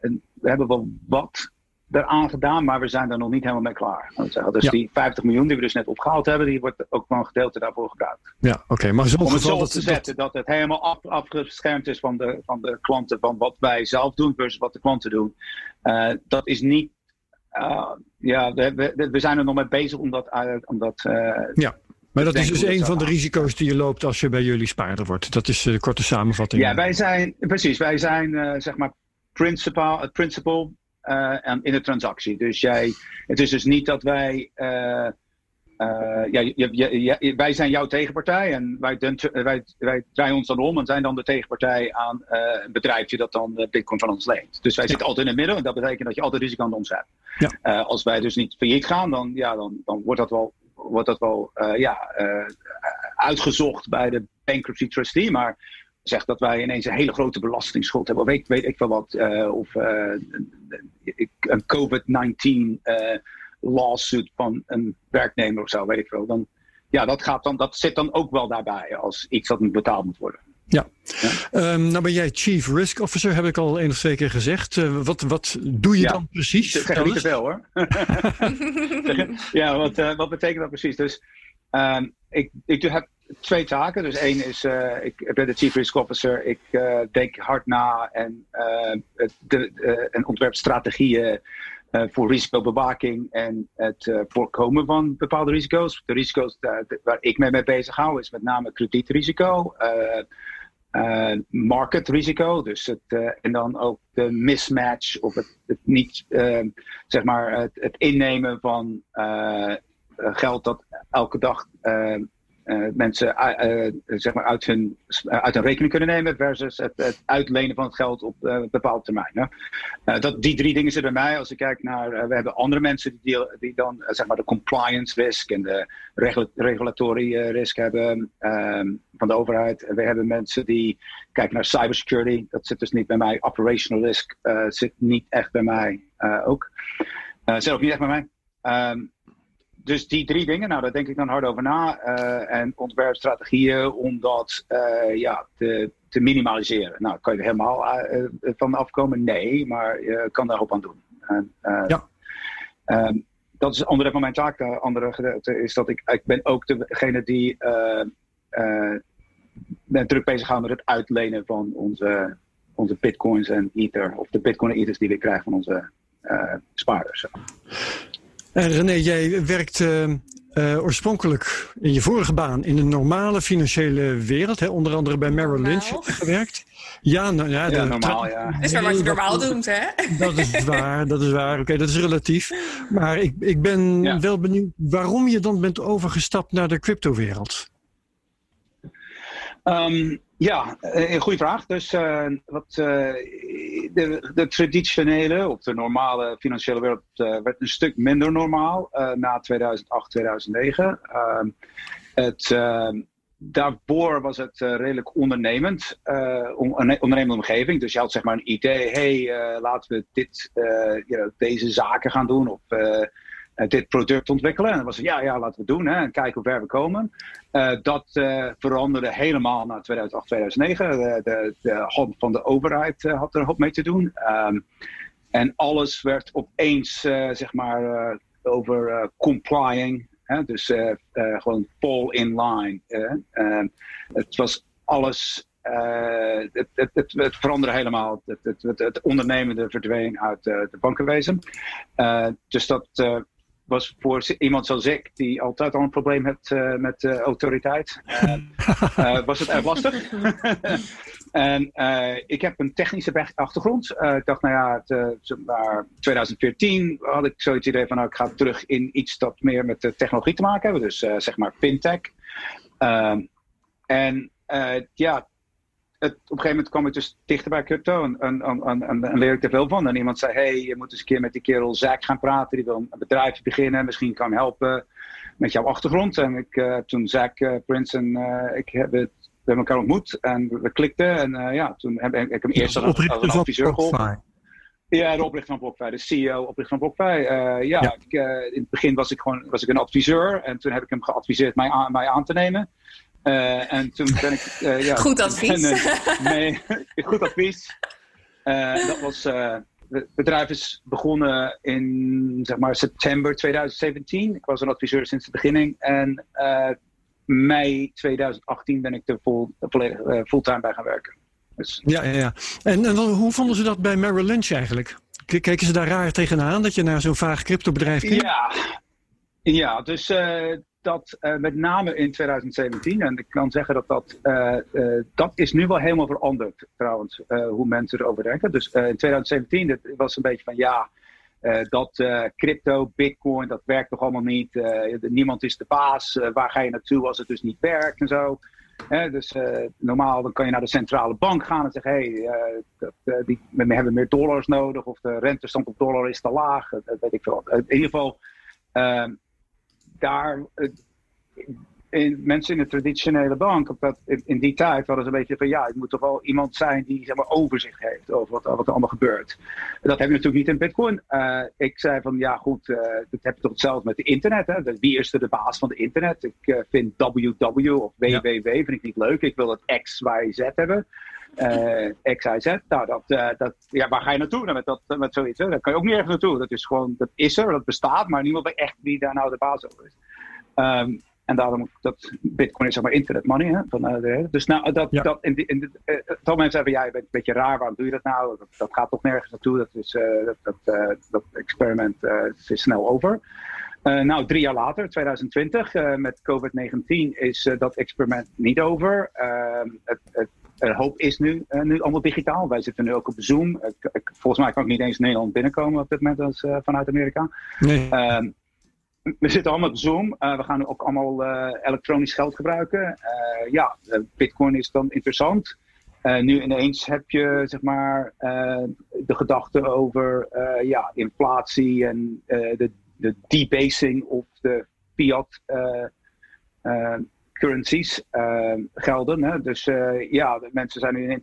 een, we hebben wel wat eraan gedaan, maar we zijn er nog niet helemaal mee klaar. Dus ja. die 50 miljoen die we dus net opgehaald hebben, die wordt ook wel een gedeelte daarvoor gebruikt. Ja, oké. Okay. Maar Om het zo dat, te zetten dat, het helemaal af, afgeschermd is van de, van de klanten, van wat wij zelf doen versus wat de klanten doen. Uh, dat is niet uh, ja, we, we, we, zijn er nog mee bezig om dat. Uh, om dat ja. Maar dat is dus een van de risico's die je loopt als je bij jullie spaarder wordt. Dat is de korte samenvatting. Ja, wij zijn, precies, wij zijn uh, zeg maar principal, het principal uh, in de transactie. Dus jij, het is dus niet dat wij, uh, ja, je, je, je, wij zijn jouw tegenpartij en wij, wij, wij draaien ons dan om en zijn dan de tegenpartij aan een bedrijfje dat dan bitcoin van ons leent. Dus wij ja. zitten altijd in het midden en dat betekent dat je altijd risico aan ons hebt. Ja. als wij dus niet failliet gaan, dan, ja, dan, dan wordt dat wel wordt dat wel uh, ja, uh, uitgezocht bij de bankruptcy trustee. Maar zegt dat wij ineens een hele grote belastingsschuld hebben, weet, weet ik wel wat, of een COVID-19 lawsuit van een werknemer of zo, weet ik veel. Dan, ja, dat, gaat dan, dat zit dan ook wel daarbij als iets dat betaald moet worden. Ja. ja. Um, nou ben jij Chief Risk Officer, heb ik al één of twee keer gezegd. Uh, wat, wat doe je dan precies? Zeg niet te veel hoor. ja, wat, uh, wat betekent dat precies? Dus um, ik, ik heb twee taken. Dus één is, uh, ik ben de Chief Risk Officer. Ik denk hard na en, de, en ontwerp strategieën voor risicobewaking en het voorkomen van bepaalde risico's. De risico's waar ik me mee bezig hou is met name kredietrisico, uh, marketrisico, dus het, en dan ook de mismatch of het, het niet, zeg maar, het, het, innemen van geld dat elke dag uh, mensen uh, zeg maar uit, hun, uit hun rekening kunnen nemen versus het, uitlenen van het geld op een bepaalde termijn. dat, die drie dingen zitten bij mij. Als ik kijk naar, we hebben andere mensen die, die dan zeg maar de compliance risk en de regula regulatory risk hebben ehm, van de overheid. We hebben mensen die kijken naar cybersecurity. Dat zit dus niet bij mij. Operational risk zit niet echt bij mij ook. zit ook niet echt bij mij. Um, dus die drie dingen, nou daar denk ik dan hard over na. Uh, en ontwerpstrategieën om dat uh, ja, te, te, minimaliseren. Nou, kan je er helemaal uh, van afkomen? Nee, maar je kan daar ook aan doen. En, ja. Um, dat is onderdeel van mijn taak. De andere gedeelte is dat ik, ik ben ook degene die ben druk bezig gaan met het uitlenen van onze, onze bitcoins en ether. Of de bitcoin en ethers die we krijgen van onze spaarders. En René, jij werkt uh, oorspronkelijk in je vorige baan in de normale financiële wereld. Hè? Onder andere bij Merrill Lynch gewerkt. Ja, nou, ja, ja normaal, ja. Dat is maar wat je normaal doet, hè? Dat is waar, dat is waar. Oké, dat is relatief. Maar ik, ik ben wel benieuwd waarom je dan bent overgestapt naar de cryptowereld. Um, ja, eh, een goede vraag. Dus uh, wat, uh, de, de, traditionele of de normale financiële wereld werd een stuk minder normaal na 2008, 2009. Ehm, het, daarvoor was het redelijk ondernemend, on, een ondernemende omgeving. Dus je had zeg maar een idee, hey, laten we dit, you know, deze zaken gaan doen. Of dit product ontwikkelen. En dan was het, ja, ja, laten we het doen hè, en kijken hoe ver we komen. Uh, dat uh, veranderde helemaal na 2008, 2009. De, de, hand van de overheid had er hoop mee te doen. Um, en alles werd opeens, zeg maar, over complying. Hè, dus gewoon fall in line. Ehm, het was alles het, het, het, het, veranderde helemaal. Het, het, ondernemende verdween uit uh, de bankenwezen. Dus dat was voor iemand zoals ik, die altijd al een probleem heeft uh, met uh, autoriteit, uh, was het erg lastig. en ik heb een technische achtergrond. ik dacht, nou ja, het, maar 2014 had ik zoiets idee van, nou, ik ga terug in iets dat meer met de technologie te maken hebben. Dus zeg maar fintech. Ehm, en ja, het, op een gegeven moment kwam ik dus dichter bij crypto en, en, en, en, leer ik er veel van. En iemand zei, hey, je moet eens een keer met die kerel Zack gaan praten. Die wil een bedrijfje beginnen, misschien kan hem helpen met jouw achtergrond. En ik, uh, toen Zack uh, Prince en uh, ik hebben, we hebben elkaar ontmoet en we klikten. En ja, toen heb ik, ik hem eerst als, als een adviseur geholpen. Ja, de oprichter van BlockFi, de CEO, oprichter van BlockFi. ja, ja. Ik, in het begin was ik gewoon was ik een adviseur en toen heb ik hem geadviseerd mij aan, mij aan te nemen. Uh, en toen ben ik. Uh, ja, goed advies. Ben, nee, goed advies. Uh, dat was. het bedrijf is begonnen in zeg maar, september 2017. Ik was een adviseur sinds de beginning. En mei 2018 ben ik er full, fulltime bij gaan werken. Dus. Ja, ja, ja. En, en hoe vonden ze dat bij Merrill Lynch eigenlijk? Keken ze daar raar tegenaan dat je naar zo'n vaag cryptobedrijf ging? Ja, ja dus dat uh, met name in 2017, en ik kan zeggen dat dat, uh, uh, dat is nu wel helemaal veranderd trouwens, hoe mensen erover denken. Dus in 2017 het was een beetje van ja, dat crypto, bitcoin, dat werkt toch allemaal niet. niemand is de baas, waar ga je naartoe als het dus niet werkt en zo. dus normaal dan kan je naar de centrale bank gaan en zeggen: hé, hey, dat, die, we hebben meer dollars nodig, of de rentestand op dollar is te laag. Dat weet ik veel. In ieder geval, ehm, daar, uh, in, mensen in de traditionele bank, op dat, in, die tijd hadden ze een beetje van ja, het moet toch wel iemand zijn die zeg maar, overzicht heeft over wat, wat er allemaal gebeurt. Dat heb je natuurlijk niet in Bitcoin. Uh, ik zei van ja, goed, uh, dat heb je toch hetzelfde met het internet. Hè? Wie is er de baas van het internet? Ik uh, vind WW of WWW vind ik niet leuk. Ik wil het X, Y, Z hebben. X, Y, Z. Nou, dat, dat, ja, waar ga je naartoe met, dat, met zoiets? Hè? Daar kan je ook niet echt naartoe. Dat is gewoon, dat is er, dat bestaat, maar niemand weet echt wie daar nou de baas over is. Um, en daarom dat Bitcoin is zeg maar internet money. Hè, van, uh, dus nou, dat, dat in, in de, uh, mensen zeggen, ja, je bent een beetje raar, waarom doe je dat nou? Dat, dat gaat toch nergens naartoe. Dat, is, uh, dat, dat, dat, experiment is snel over. nou, drie jaar later, 2020, met COVID-19, is dat experiment niet over. Ehm, het, het, hoop is nu, nu allemaal digitaal. Wij zitten nu ook op Zoom. volgens mij kan ik niet eens Nederland binnenkomen op dit moment als, vanuit Amerika. Nee. Um, we zitten allemaal op Zoom. Uh, we gaan ook allemaal uh, elektronisch geld gebruiken. Uh, ja, Bitcoin is dan interessant. nu ineens heb je zeg maar de gedachte over ja, inflatie en de, de debasing of de fiat currencies gelden. Hè? Dus ja, mensen zijn nu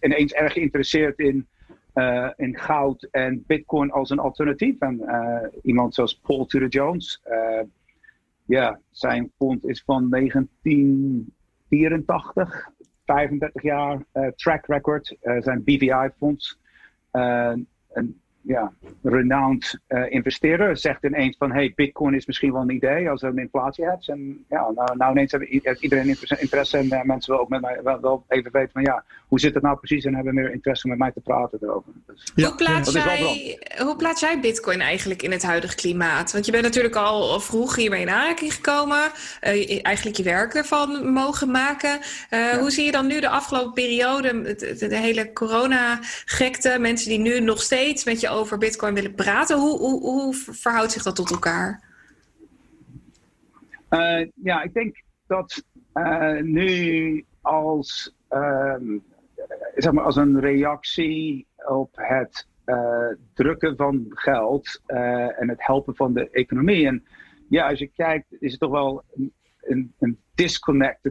ineens erg geïnteresseerd in uh, in goud en bitcoin als een alternatief. En uh, iemand zoals Paul Tudor Jones, uh, ja, zijn fonds is van 1984, 35 jaar track record. zijn BVI-fonds. een ja, renowned uh, investeerder zegt ineens van hey, bitcoin is misschien wel een idee als we een inflatie hebt. En ja, nou, nou ineens heeft iedereen interesse en uh, mensen willen ook met mij wel, wel, even weten van ja, hoe zit het nou precies en hebben meer interesse om met mij te praten erover. Dus, ja. hoe, plaats jij, hoe plaats jij bitcoin eigenlijk in het huidige klimaat? Want je bent natuurlijk al vroeg hiermee in aanraking gekomen, uh, eigenlijk je werk ervan mogen maken. Ja. Hoe zie je dan nu de afgelopen periode, de, de, de hele corona-gekte, mensen die nu nog steeds met je over Bitcoin willen praten. Hoe, hoe, hoe verhoudt zich dat tot elkaar? Uh, ja, ik denk dat uh, nu als, uh, zeg maar als een reactie op het uh, drukken van geld en het helpen van de economie. En ja, als je kijkt, is het toch wel een, een disconnect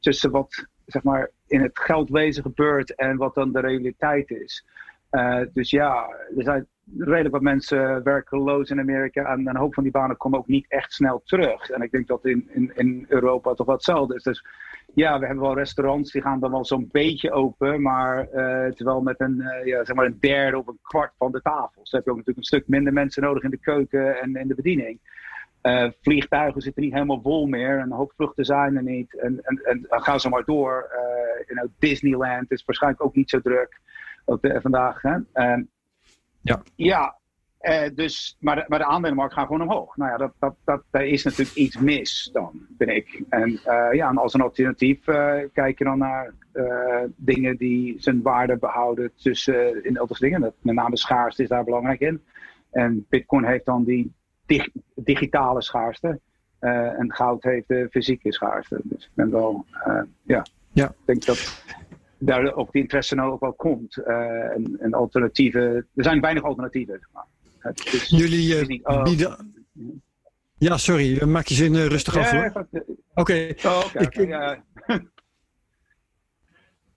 tussen wat zeg maar, in het geldwezen gebeurt en wat dan de realiteit is. Uh, dus ja, er zijn redelijk wat mensen werkeloos in Amerika. En een hoop van die banen komen ook niet echt snel terug. En ik denk dat in, in, in Europa toch wat hetzelfde is. Dus ja, we hebben wel restaurants die gaan dan wel zo'n beetje open. Maar uh, terwijl met een, uh, ja, zeg maar een derde of een kwart van de tafels. Dus heb je ook natuurlijk een stuk minder mensen nodig in de keuken en in de bediening. Vliegtuigen zitten niet helemaal vol meer. Een hoop vluchten zijn er niet. En, en, en ga zo maar door. Uh, you Disneyland is waarschijnlijk ook niet zo druk ook de, vandaag. Hè? Ja, ja uh, dus, maar, de, maar de aandelenmarkt gaat gewoon omhoog. Nou ja, dat, dat, dat, daar is natuurlijk iets mis dan, vind ik. En uh, ja, en als een alternatief uh, kijk je dan naar dingen die zijn waarde behouden tussen in andere dingen. Dat, met name schaarste is daar belangrijk in. En Bitcoin heeft dan die dig, digitale schaarste. en goud heeft de fysieke schaarste. Dus ik ben wel, ja, ja. ik denk dat daar ook de interesse nou ook wel komt. Uh, en, en, alternatieven, er zijn weinig alternatieven. Jullie uh, oh. bieden... Ja, sorry, maak je zin uh, rustig af hoor. Oké. Oh, okay.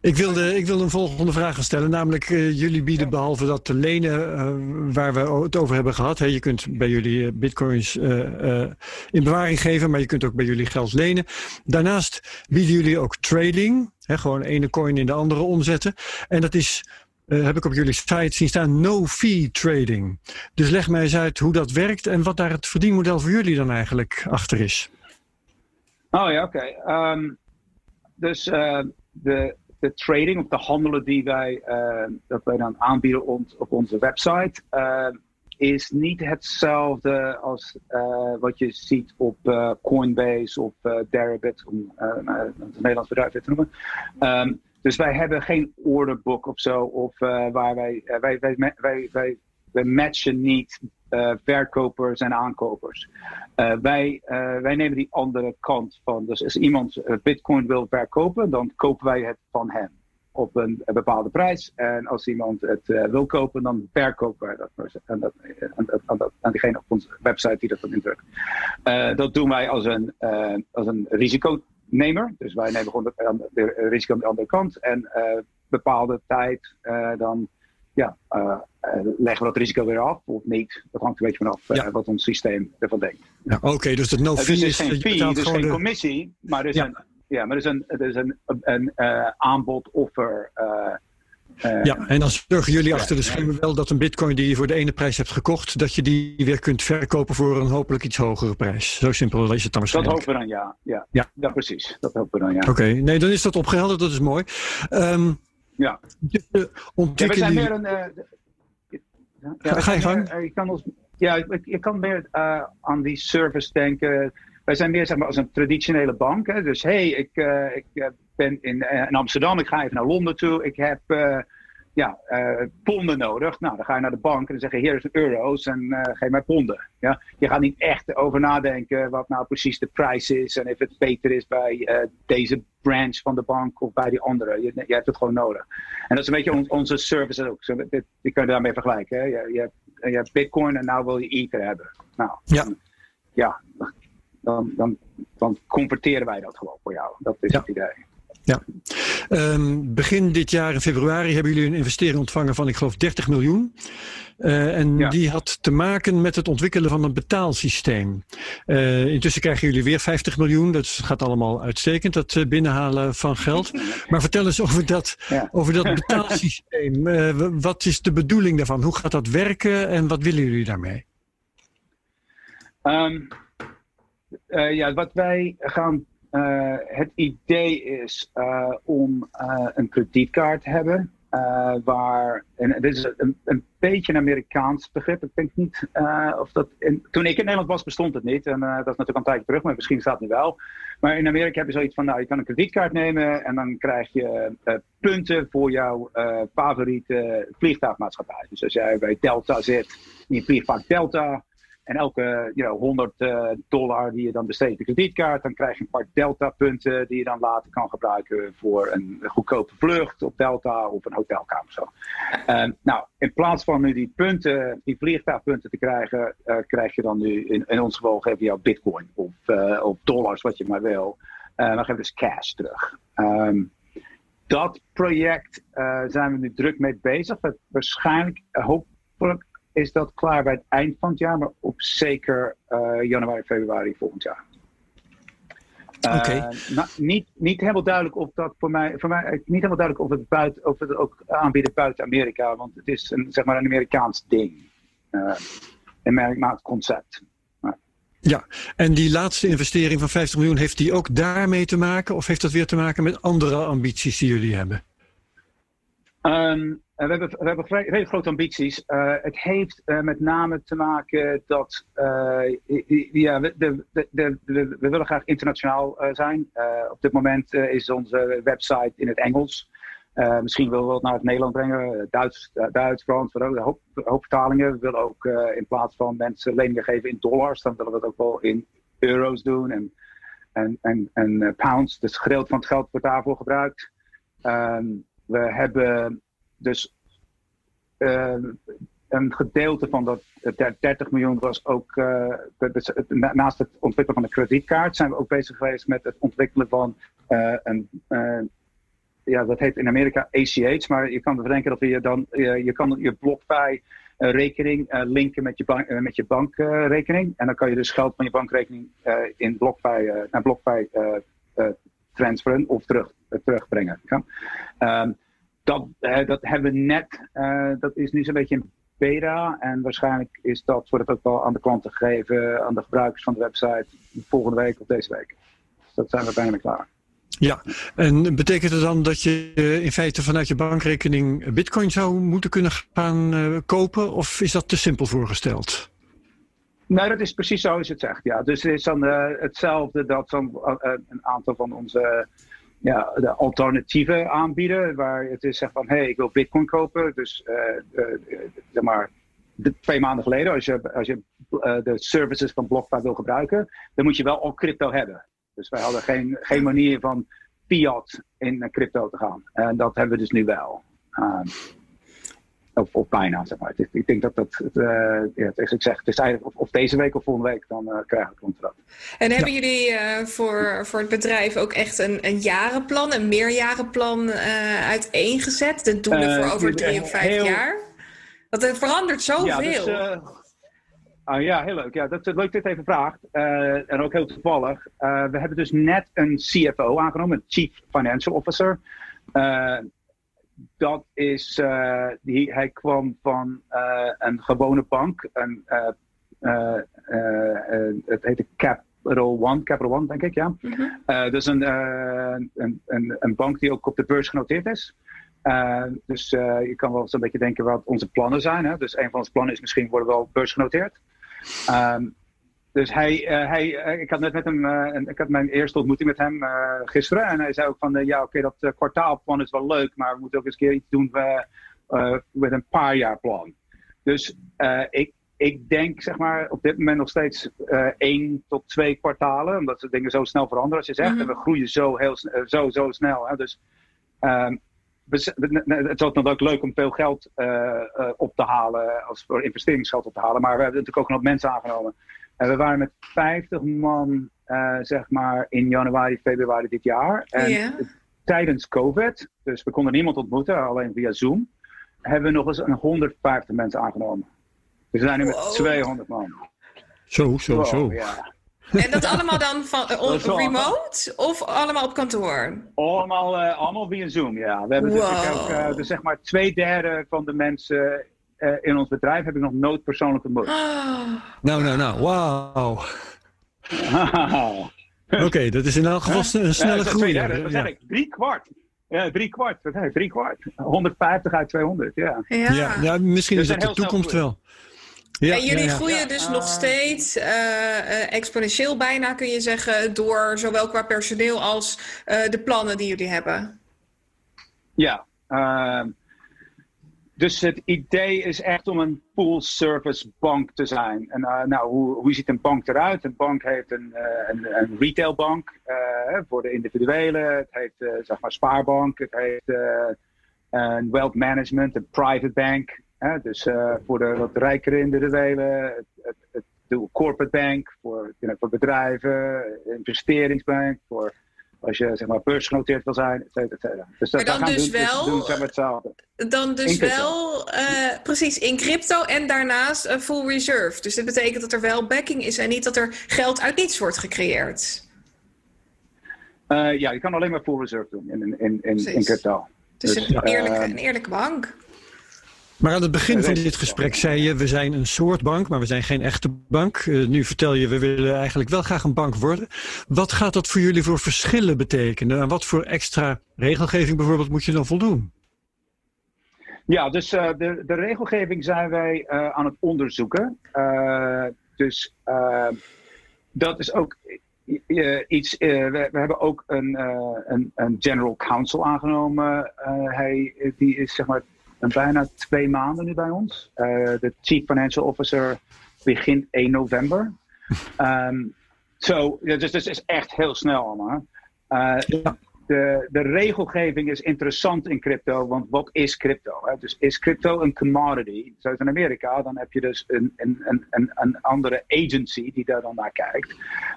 Ik wilde, ik wilde een volgende vraag stellen. Namelijk, uh, jullie bieden behalve dat te lenen uh, waar we het over hebben gehad. Hè, je kunt bij jullie bitcoins in bewaring geven, maar je kunt ook bij jullie geld lenen. Daarnaast bieden jullie ook trading. Gewoon ene coin in de andere omzetten. En dat is, heb ik op jullie site zien staan, no-fee trading. Dus leg mij eens uit hoe dat werkt en wat daar het verdienmodel voor jullie dan eigenlijk achter is. Oh ja, oké. Um, dus de de trading of de handelen die wij, uh, dat wij dan aanbieden op onze website, is niet hetzelfde als uh, wat je ziet op Coinbase of Deribit, om het Nederlands bedrijf te noemen. Um, dus wij hebben geen orderbook of zo, of waar wij, wij, wij, wij, wij, wij matchen niet uh, verkopers en aankopers. Uh, wij, uh, wij nemen die andere kant van. Dus als iemand Bitcoin wil verkopen, dan kopen wij het van hem. Op een, bepaalde prijs. En als iemand het wil kopen, dan verkopen wij dat aan, dat, aan, dat, aan diegene op onze website die dat dan indrukt. dat doen wij als een, als een risiconemer. Dus wij nemen gewoon de, de risico aan de andere kant. En bepaalde tijd dan ja, uh, leggen we dat risico weer af of niet. Dat hangt een beetje vanaf uh, wat ons systeem ervan denkt. Ja, Oké, dus het no fee dus is, geen fee, dus geen commissie, maar er is een, ja, maar er is een, er is een, een aanbod-offer. ja, en dan zorgen jullie achter de schermen wel dat een bitcoin die je voor de ene prijs hebt gekocht, dat je die weer kunt verkopen voor een hopelijk iets hogere prijs. Zo simpel is het dan waarschijnlijk. Dat hopen we dan, ja. Ja, ja. precies. Dat hopen we dan, ja. Oké, nee, dan is dat opgehelderd, dat is mooi. Um, ja. Uh, ja, we zijn meer een. Ja, ga, je gang? je kan ons, ja, je kan meer aan die service denken. Wij zijn meer zeg maar, als een traditionele bank. Hè. Dus hé, hey, ik, ik ben in, in, Amsterdam, ik ga even naar Londen toe. Ik heb ja, ponden nodig. Nou, dan ga je naar de bank en dan zeg je: hier is euro's en geef mij ponden. Ja? Je gaat niet echt over nadenken wat nou precies de prijs is en of het beter is bij deze branch van de bank of bij die andere. Je, je hebt het gewoon nodig. En dat is een beetje on, onze service ook. Zo, dit, je daarmee vergelijken. Hè? Je, je, hebt, je hebt Bitcoin en nou wil je Ether hebben. Nou, ja. ja, dan, dan, dan converteren wij dat gewoon voor jou. Dat is het idee. Ja. Um, begin dit jaar in februari hebben jullie een investering ontvangen van, ik geloof, 30 miljoen. Uh, en die had te maken met het ontwikkelen van een betaalsysteem. Uh, intussen krijgen jullie weer 50 miljoen. Dat gaat allemaal uitstekend, dat uh, binnenhalen van geld. Maar vertel eens over dat, ja. over dat betaalsysteem. wat is de bedoeling daarvan? Hoe gaat dat werken en wat willen jullie daarmee? Um, ja, wat wij gaan uh, het idee is uh, om een kredietkaart te hebben. waar, en dit is een, een, beetje een Amerikaans begrip. Ik denk niet of dat. In, toen ik in Nederland was, bestond het niet. En dat is natuurlijk een tijdje terug, maar misschien staat het nu wel. Maar in Amerika heb je zoiets van: nou, je kan een kredietkaart nemen en dan krijg je punten voor jouw favoriete vliegtuigmaatschappij. Dus als jij bij Delta zit, je vliegt vaak Delta. En elke you know, 100 uh, dollar die je dan besteedt de kredietkaart, dan krijg je een paar Delta-punten die je dan later kan gebruiken voor een goedkope vlucht op Delta of een hotelkamer. Zo. Uh, nou, in plaats van nu die punten, die vliegtuigpunten te krijgen, uh, krijg je dan nu in, in ons geval je jou bitcoin of, uh, of dollars, wat je maar wil. Uh, dan geef je dus cash terug. Um, dat project zijn we nu druk mee bezig. waarschijnlijk, hopelijk is dat klaar bij het eind van het jaar, maar op zeker uh, januari, februari volgend jaar. Uh, Oké. Nou, niet, niet helemaal duidelijk of dat voor mij, voor mij niet helemaal duidelijk of het, buiten, of het ook aanbieden buiten Amerika, want het is een, zeg maar een Amerikaans ding. Uh, een Amerikaans concept. Ja, en die laatste investering van 50 miljoen, heeft die ook daarmee te maken? Of heeft dat weer te maken met andere ambities die jullie hebben? Um, we hebben, we hebben hele grote ambities. Uh, het heeft uh, met name te maken dat uh, ja, we, de, de, de, we, willen graag internationaal zijn. op dit moment is onze website in het Engels. misschien willen we het naar het Nederland brengen. Duits, Duits Frans, we hoop, vertalingen. We willen ook in plaats van mensen leningen geven in dollars, dan willen we het ook wel in euro's doen en, en, en, en pounds. Dus gedeelte van het geld wordt daarvoor gebruikt. Um, we hebben dus uh, een gedeelte van dat 30 miljoen was ook, uh, naast het ontwikkelen van de kredietkaart, zijn we ook bezig geweest met het ontwikkelen van uh, een, ja, dat heet in Amerika ACH, maar je kan ervan denken dat je dan, je kan je BlockFi rekening linken met je, bank, met je bankrekening. en dan kan je dus geld van je bankrekening in BlockFi, naar BlockFi transferen of terug, terugbrengen. Ja? Um, dat, uh, dat hebben we net, uh, dat is nu zo'n beetje een beta. En waarschijnlijk is dat, wordt het ook wel aan de klanten gegeven, aan de gebruikers van de website, volgende week of deze week. Dus dat zijn we bijna klaar. Ja, en betekent het dan dat je in feite vanuit je bankrekening bitcoin zou moeten kunnen gaan uh, kopen? Of is dat te simpel voorgesteld? Nee, dat is precies zoals je het zegt. Ja. Dus het is dan hetzelfde dat dan een aantal van onze ja, de alternatieven aanbieden. Waar het is zeg van, hé, hey, ik wil bitcoin kopen. Dus uh, uh, zeg maar, twee maanden geleden, als je, als je uh, de services van BlockFi wil gebruiken, dan moet je wel al crypto hebben. Dus wij hadden geen, geen manier van fiat in crypto te gaan. En dat hebben we dus nu wel. Of, of bijna, zeg maar. Ik denk dat dat, uh, ja, het, ik zeg, het is eigenlijk of, deze week of volgende week, dan uh, krijg ik contract. En hebben jullie uh, voor, voor het bedrijf ook echt een, een jarenplan, een meerjarenplan uiteengezet? De doelen voor over drie of vijf jaar? Want het verandert zoveel. Ja, dus, uh, ja, heel leuk. Ja, dat is leuk dat je dit even vraagt. Uh, en ook heel toevallig. Uh, we hebben dus net een CFO aangenomen, een Chief Financial Officer. Dat is, die, hij kwam van een gewone bank. Een, het heette Capital One, Capital One denk ik, ja. Mm -hmm. dus een, een, een, een bank die ook op de beurs genoteerd is. Dus je kan wel zo'n beetje denken wat onze plannen zijn. Hè? Dus een van onze plannen is misschien worden we wel beursgenoteerd. Um, dus hij, uh, hij ik had net met hem, ik had mijn eerste ontmoeting met hem gisteren. En hij zei ook van, ja oké, okay, dat kwartaalplan is wel leuk, maar we moeten ook eens een keer iets doen met een paar jaar plan. Dus ik, ik denk zeg maar op dit moment nog steeds één tot twee kwartalen, omdat de dingen zo snel veranderen als je zegt. Mm -hmm. En we groeien zo, heel, zo, zo snel. Hè? Dus um, het dan ook leuk om veel geld uh, op te halen, als voor investeringsgeld op te halen. Maar we hebben natuurlijk ook nog mensen aangenomen. En we waren met 50 man, uh, zeg maar, in januari, februari dit jaar. En yeah. tijdens COVID, dus we konden niemand ontmoeten, alleen via Zoom, hebben we nog eens een 150 mensen aangenomen. Dus we zijn nu met wow. 200 man. Zo, zo, wow, zo. Ja. En dat allemaal dan van, uh, remote of allemaal op kantoor? Allemaal, uh, allemaal via Zoom, ja. We hebben wow. dus, ook, uh, dus zeg maar twee derde van de mensen in ons bedrijf heb ik nog nooit persoonlijk ontmoet. Oh. Nou, nou, nou, wauw. Oké, okay, dat is in elk geval een snelle groei. Derde, dat ja. ik, drie kwart. Ja, drie kwart. Wat ik, drie kwart. 150 uit 200, ja. Ja, ja, ja misschien dus is dat de toekomst wel. Ja, en jullie groeien dus nog steeds uh, uh, exponentieel bijna, kun je zeggen, door zowel qua personeel als uh, de plannen die jullie hebben. Ja, ehm, dus het idee is echt om een full service bank te zijn. En nou, hoe, ziet een bank eruit? Een bank heeft een, een, een retailbank voor de individuelen. Het heeft zeg maar spaarbank. Het heeft een wealth management, een private bank. Dus voor de wat rijkere individuen, het, het, het, corporate bank, voor, voor bedrijven, investeringsbank, voor als je zeg maar beursgenoteerd wil zijn, et cetera, et cetera. Dus dat, maar dan dus doen, wel, doen we hetzelfde. Dan dus wel, uh, precies, in crypto en daarnaast een full reserve. Dus dat betekent dat er wel backing is en niet dat er geld uit niets wordt gecreëerd. Uh, ja, je kan alleen maar full reserve doen in, in, in, in crypto. Dus, dus een, eerlijke, een eerlijke bank. Maar aan het begin van dit gesprek zei je, we zijn een soort bank, maar we zijn geen echte bank. Uh, nu vertel je, we willen eigenlijk wel graag een bank worden. Wat gaat dat voor jullie voor verschillen betekenen? En wat voor extra regelgeving bijvoorbeeld moet je dan voldoen? Ja, dus uh, de, de regelgeving zijn wij uh, aan het onderzoeken. dus dat is ook iets. We, we, hebben ook een, een, een, general counsel aangenomen. hij, die is zeg maar bijna twee maanden nu bij ons. Uh, de Chief Financial Officer begint 1 november. Um, so, dus het is echt heel snel allemaal. Uh, de, de regelgeving is interessant in crypto, want wat is crypto? Hè? Dus is crypto een commodity? Zoals in Amerika, dan heb je dus een, een, een, een andere agency die daar dan naar kijkt.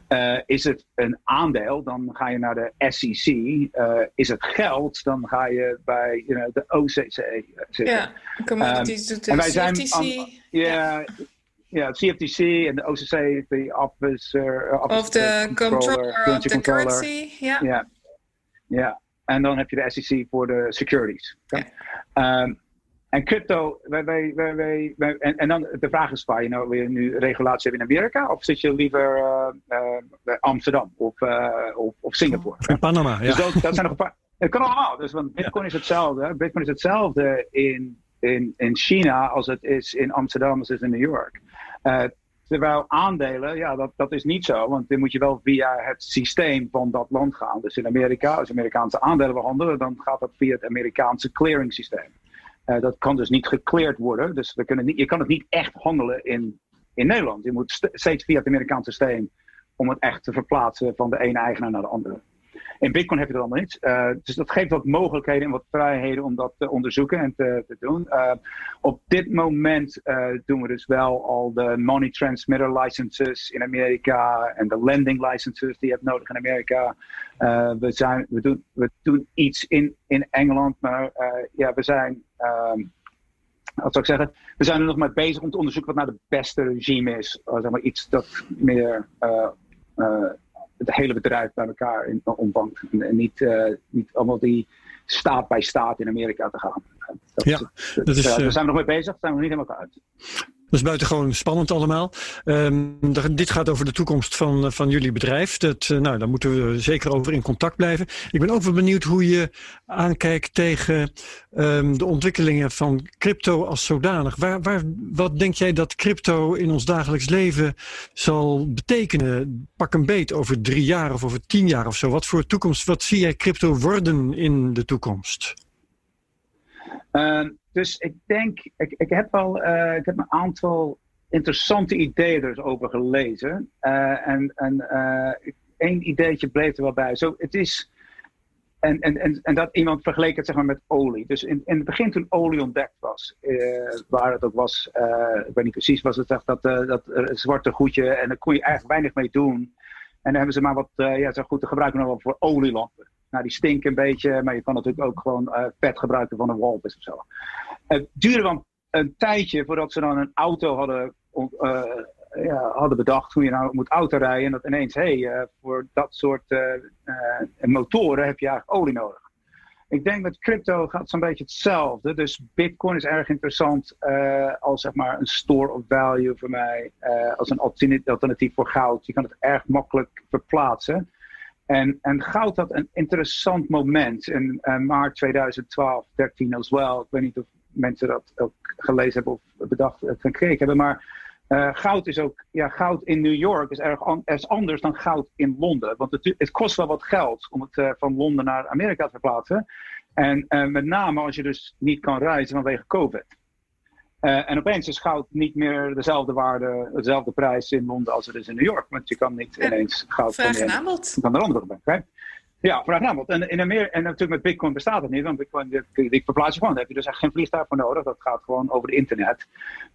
Uh, is het een aandeel, dan ga je naar de SEC. Uh, is het geld, dan ga je bij you know, de OCC zitten. Ja, commodities um, doet de en wij CFTC. Zijn ja, ja, CFTC en de OCC, de officer, uh, of de controller, of the currency. Ja. ja. Ja, en dan heb je de SEC voor de securities. Um, en crypto, wij, wij, wij, wij, en, en dan de vraag is waar je nou weer nu regulatie hebt in Amerika of zit je liever uh, uh, Amsterdam of, uh, of, of, Singapore? In Panama, ja. Dus dat, dat zijn nog een paar. Het kan allemaal, dus want Bitcoin is hetzelfde. Bitcoin is hetzelfde in, in, in China als het is in Amsterdam als het is in New York. Terwijl aandelen, ja, dat, dat is niet zo. Want dan moet je wel via het systeem van dat land gaan. Dus in Amerika, als Amerikaanse aandelen behandelen, dan gaat dat via het Amerikaanse clearing systeem. Uh, dat kan dus niet gecleared worden. Dus we kunnen niet, je kan het niet echt handelen in, in Nederland. Je moet st steeds via het Amerikaanse systeem om het echt te verplaatsen van de ene eigenaar naar de andere. In Bitcoin heb je dat allemaal niet. Uh, dus dat geeft wat mogelijkheden en wat vrijheden om dat te onderzoeken en te, te doen. Uh, op dit moment uh, doen we dus wel al de money transmitter licenses in Amerika en de lending licenses die je hebt nodig in Amerika. we, zijn, we, doen, we doen iets in, in Engeland, maar ja, we zijn. Um, wat zou ik zeggen? We zijn er nog mee bezig om te onderzoeken wat nou de beste regime is. zeg maar iets dat meer het hele bedrijf bij elkaar in, omvangt. En, niet, uh, niet allemaal die staat bij staat in Amerika te gaan. Dat, ja, dat, is, daar zijn we nog mee bezig, daar zijn we nog niet helemaal uit. Dat is buitengewoon spannend allemaal. Um, dit gaat over de toekomst van, van jullie bedrijf. Dat, uh, nou, daar moeten we zeker over in contact blijven. Ik ben ook wel benieuwd hoe je aankijkt tegen um, de ontwikkelingen van crypto als zodanig. Waar, waar, wat denk jij dat crypto in ons dagelijks leven zal betekenen? Pak een beet over drie jaar of over tien jaar of zo. Wat voor toekomst, wat zie jij crypto worden in de toekomst? Uh, dus ik denk, ik, ik heb al uh, ik heb een aantal interessante ideeën er over gelezen. Uh, en en uh, één ideetje bleef er wel bij. Zo, het is, en, en, en, dat iemand vergeleek het zeg maar met olie. Dus in, het begin toen olie ontdekt was, waar het ook was, ik weet niet precies, was het echt dat, dat zwarte goedje en daar kon je eigenlijk weinig mee doen. En dan hebben ze maar wat, ja, zo goed te gebruiken nog wel voor olielampen. Nou, die stinken een beetje, maar je kan natuurlijk ook gewoon uh, vet gebruiken van een walvis of zo. Het duurde wel een tijdje voordat ze dan een auto hadden, uh, ja, hadden bedacht hoe je nou moet autorijden. En dat ineens, hé, hey, uh, voor dat soort motoren heb je eigenlijk olie nodig. Ik denk met crypto gaat zo'n beetje hetzelfde. Dus Bitcoin is erg interessant als zeg maar een store of value voor mij, als een alternatief voor goud. Je kan het erg makkelijk verplaatsen. En, en goud had een interessant moment in uh, maart 2012, 13 als wel. Ik weet niet of mensen dat ook gelezen hebben of bedacht uh, gekregen hebben. Maar uh, goud is ook, ja, goud in New York is erg anders dan goud in Londen. Want het, het kost wel wat geld om het van Londen naar Amerika te verplaatsen. En met name als je dus niet kan reizen vanwege COVID. Uh, en opeens is goud niet meer dezelfde waarde, dezelfde prijs in Londen als het is in New York. Want je kan niet ineens goud vraag en aanbod. van de andere bank. Ja, vraag en aanbod. En, in Amerika, en natuurlijk met Bitcoin bestaat het niet. Want Bitcoin, die, die verplaats je gewoon. Daar heb je dus echt geen vliegtuig voor nodig. Dat gaat gewoon over het internet.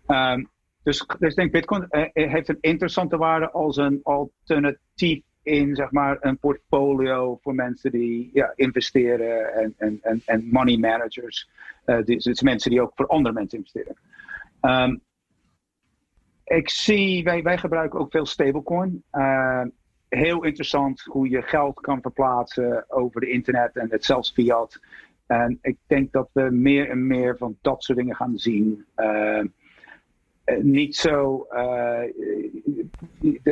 Um, dus, dus ik denk Bitcoin uh, heeft een interessante waarde als een alternatief in zeg maar, een portfolio voor mensen die ja, investeren en, en, en, en money managers. Uh, dus mensen die ook voor andere mensen investeren. Um, ik zie, wij, wij gebruiken ook veel stablecoin. Uh, heel interessant hoe je geld kan verplaatsen over de internet en het zelfs fiat. En ik denk dat we meer en meer van dat soort dingen gaan zien. Uh, niet zo. Uh,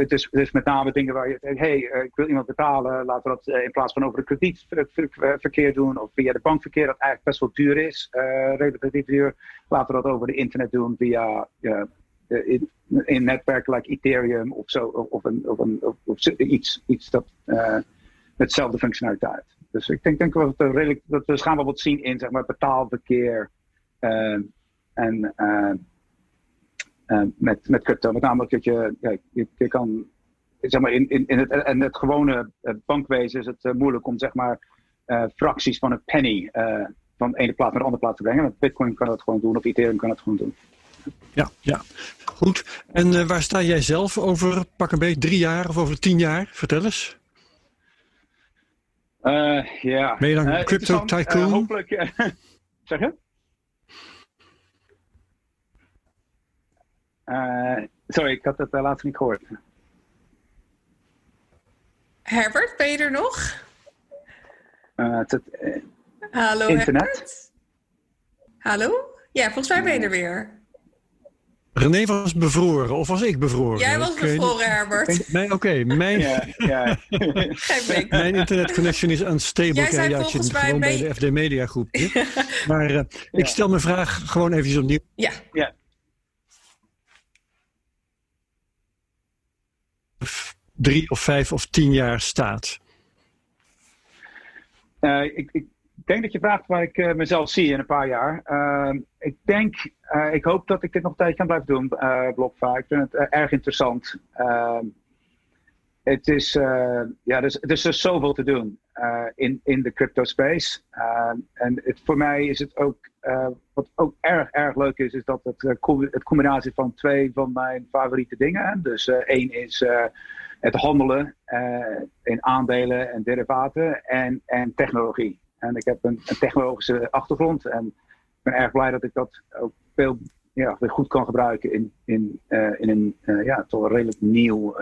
dus, dus met name dingen waar je. hey, ik wil iemand betalen. Laten we dat in plaats van over het kredietverkeer doen. Of via de bankverkeer, dat eigenlijk best wel duur is. relatief duur. Laten we dat over de internet doen via. in, in netwerken like Ethereum of zo. Of, een, of, een, of, iets, iets dat. met dezelfde functionaliteit. Dus ik denk, denk dat, we redelijk, dat we gaan wel wat zien in zeg maar, betaalverkeer. en uh, met, met crypto. Met name dat je, ja, je, je, kan, zeg maar, in, in, in het, en het gewone uh, bankwezen is het uh, moeilijk om zeg maar fracties van een penny van de ene plaats naar de andere plaats te brengen. Met Bitcoin kan dat gewoon doen, of Ethereum kan dat gewoon doen. Ja, ja. goed. En waar sta jij zelf over pak een beetje drie jaar of over tien jaar? Vertel eens. ja. Ben je dan crypto tycoon? hopelijk. zeg je? Sorry, ik had het uh, laatst niet gehoord. Herbert, ben je er nog? Uh, het, Hallo internet. Herbert? Hallo? Ja, volgens mij ben je er weer. René was bevroren, of was ik bevroren? Jij was bevroren, Herbert. Oké, okay, mijn, ja, ja. mijn internetconnection is unstable. Jij zei ja, volgens mij gewoon bij de FD Media groep. maar uh, ik stel mijn vraag gewoon even opnieuw. Ja. ja. Drie of vijf of tien jaar staat? Uh, ik, ik, denk dat je vraagt waar ik uh, mezelf zie in een paar jaar. Uh, ik denk, ik hoop dat ik dit nog tijdje kan blijven doen, BlockFi. Ik vind het erg interessant. het is, ja, dus, er is dus zoveel te doen in, in de crypto space. En het, voor mij is het ook, wat ook erg, erg leuk is, is dat het, het combinatie van twee van mijn favoriete dingen. Dus één is het handelen in aandelen en derivaten en, en technologie. En ik heb een, een technologische achtergrond en ik ben erg blij dat ik dat ook veel ja, weer goed kan gebruiken in, in, in een ja, toch een redelijk nieuw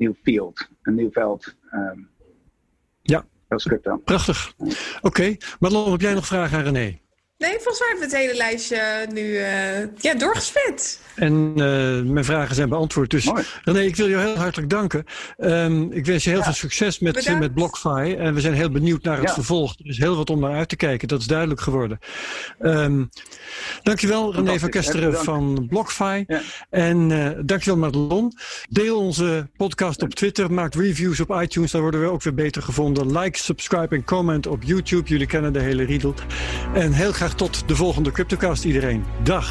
nieuw field, een nieuw veld. Um, ja, dat is crypto. Prachtig. Oké, okay. Marlon, heb jij nog vragen aan René? Nee, volgens mij hebben we het hele lijstje nu uh, ja, doorgespit. En uh, mijn vragen zijn beantwoord. Dus Mooi. René, ik wil je heel hartelijk danken. Um, ik wens je heel ja. veel succes met, met BlockFi. En we zijn heel benieuwd naar het ja. vervolg. Er is heel wat om naar uit te kijken. Dat is duidelijk geworden. Um, dankjewel René van Kesteren van BlockFi. Ja. En uh, dankjewel Madelon. Deel onze podcast op Twitter. Maak reviews op iTunes. Daar worden we ook weer beter gevonden. Like, subscribe en comment op YouTube. Jullie kennen de hele riedel. En heel tot de volgende CryptoCast iedereen. Dag.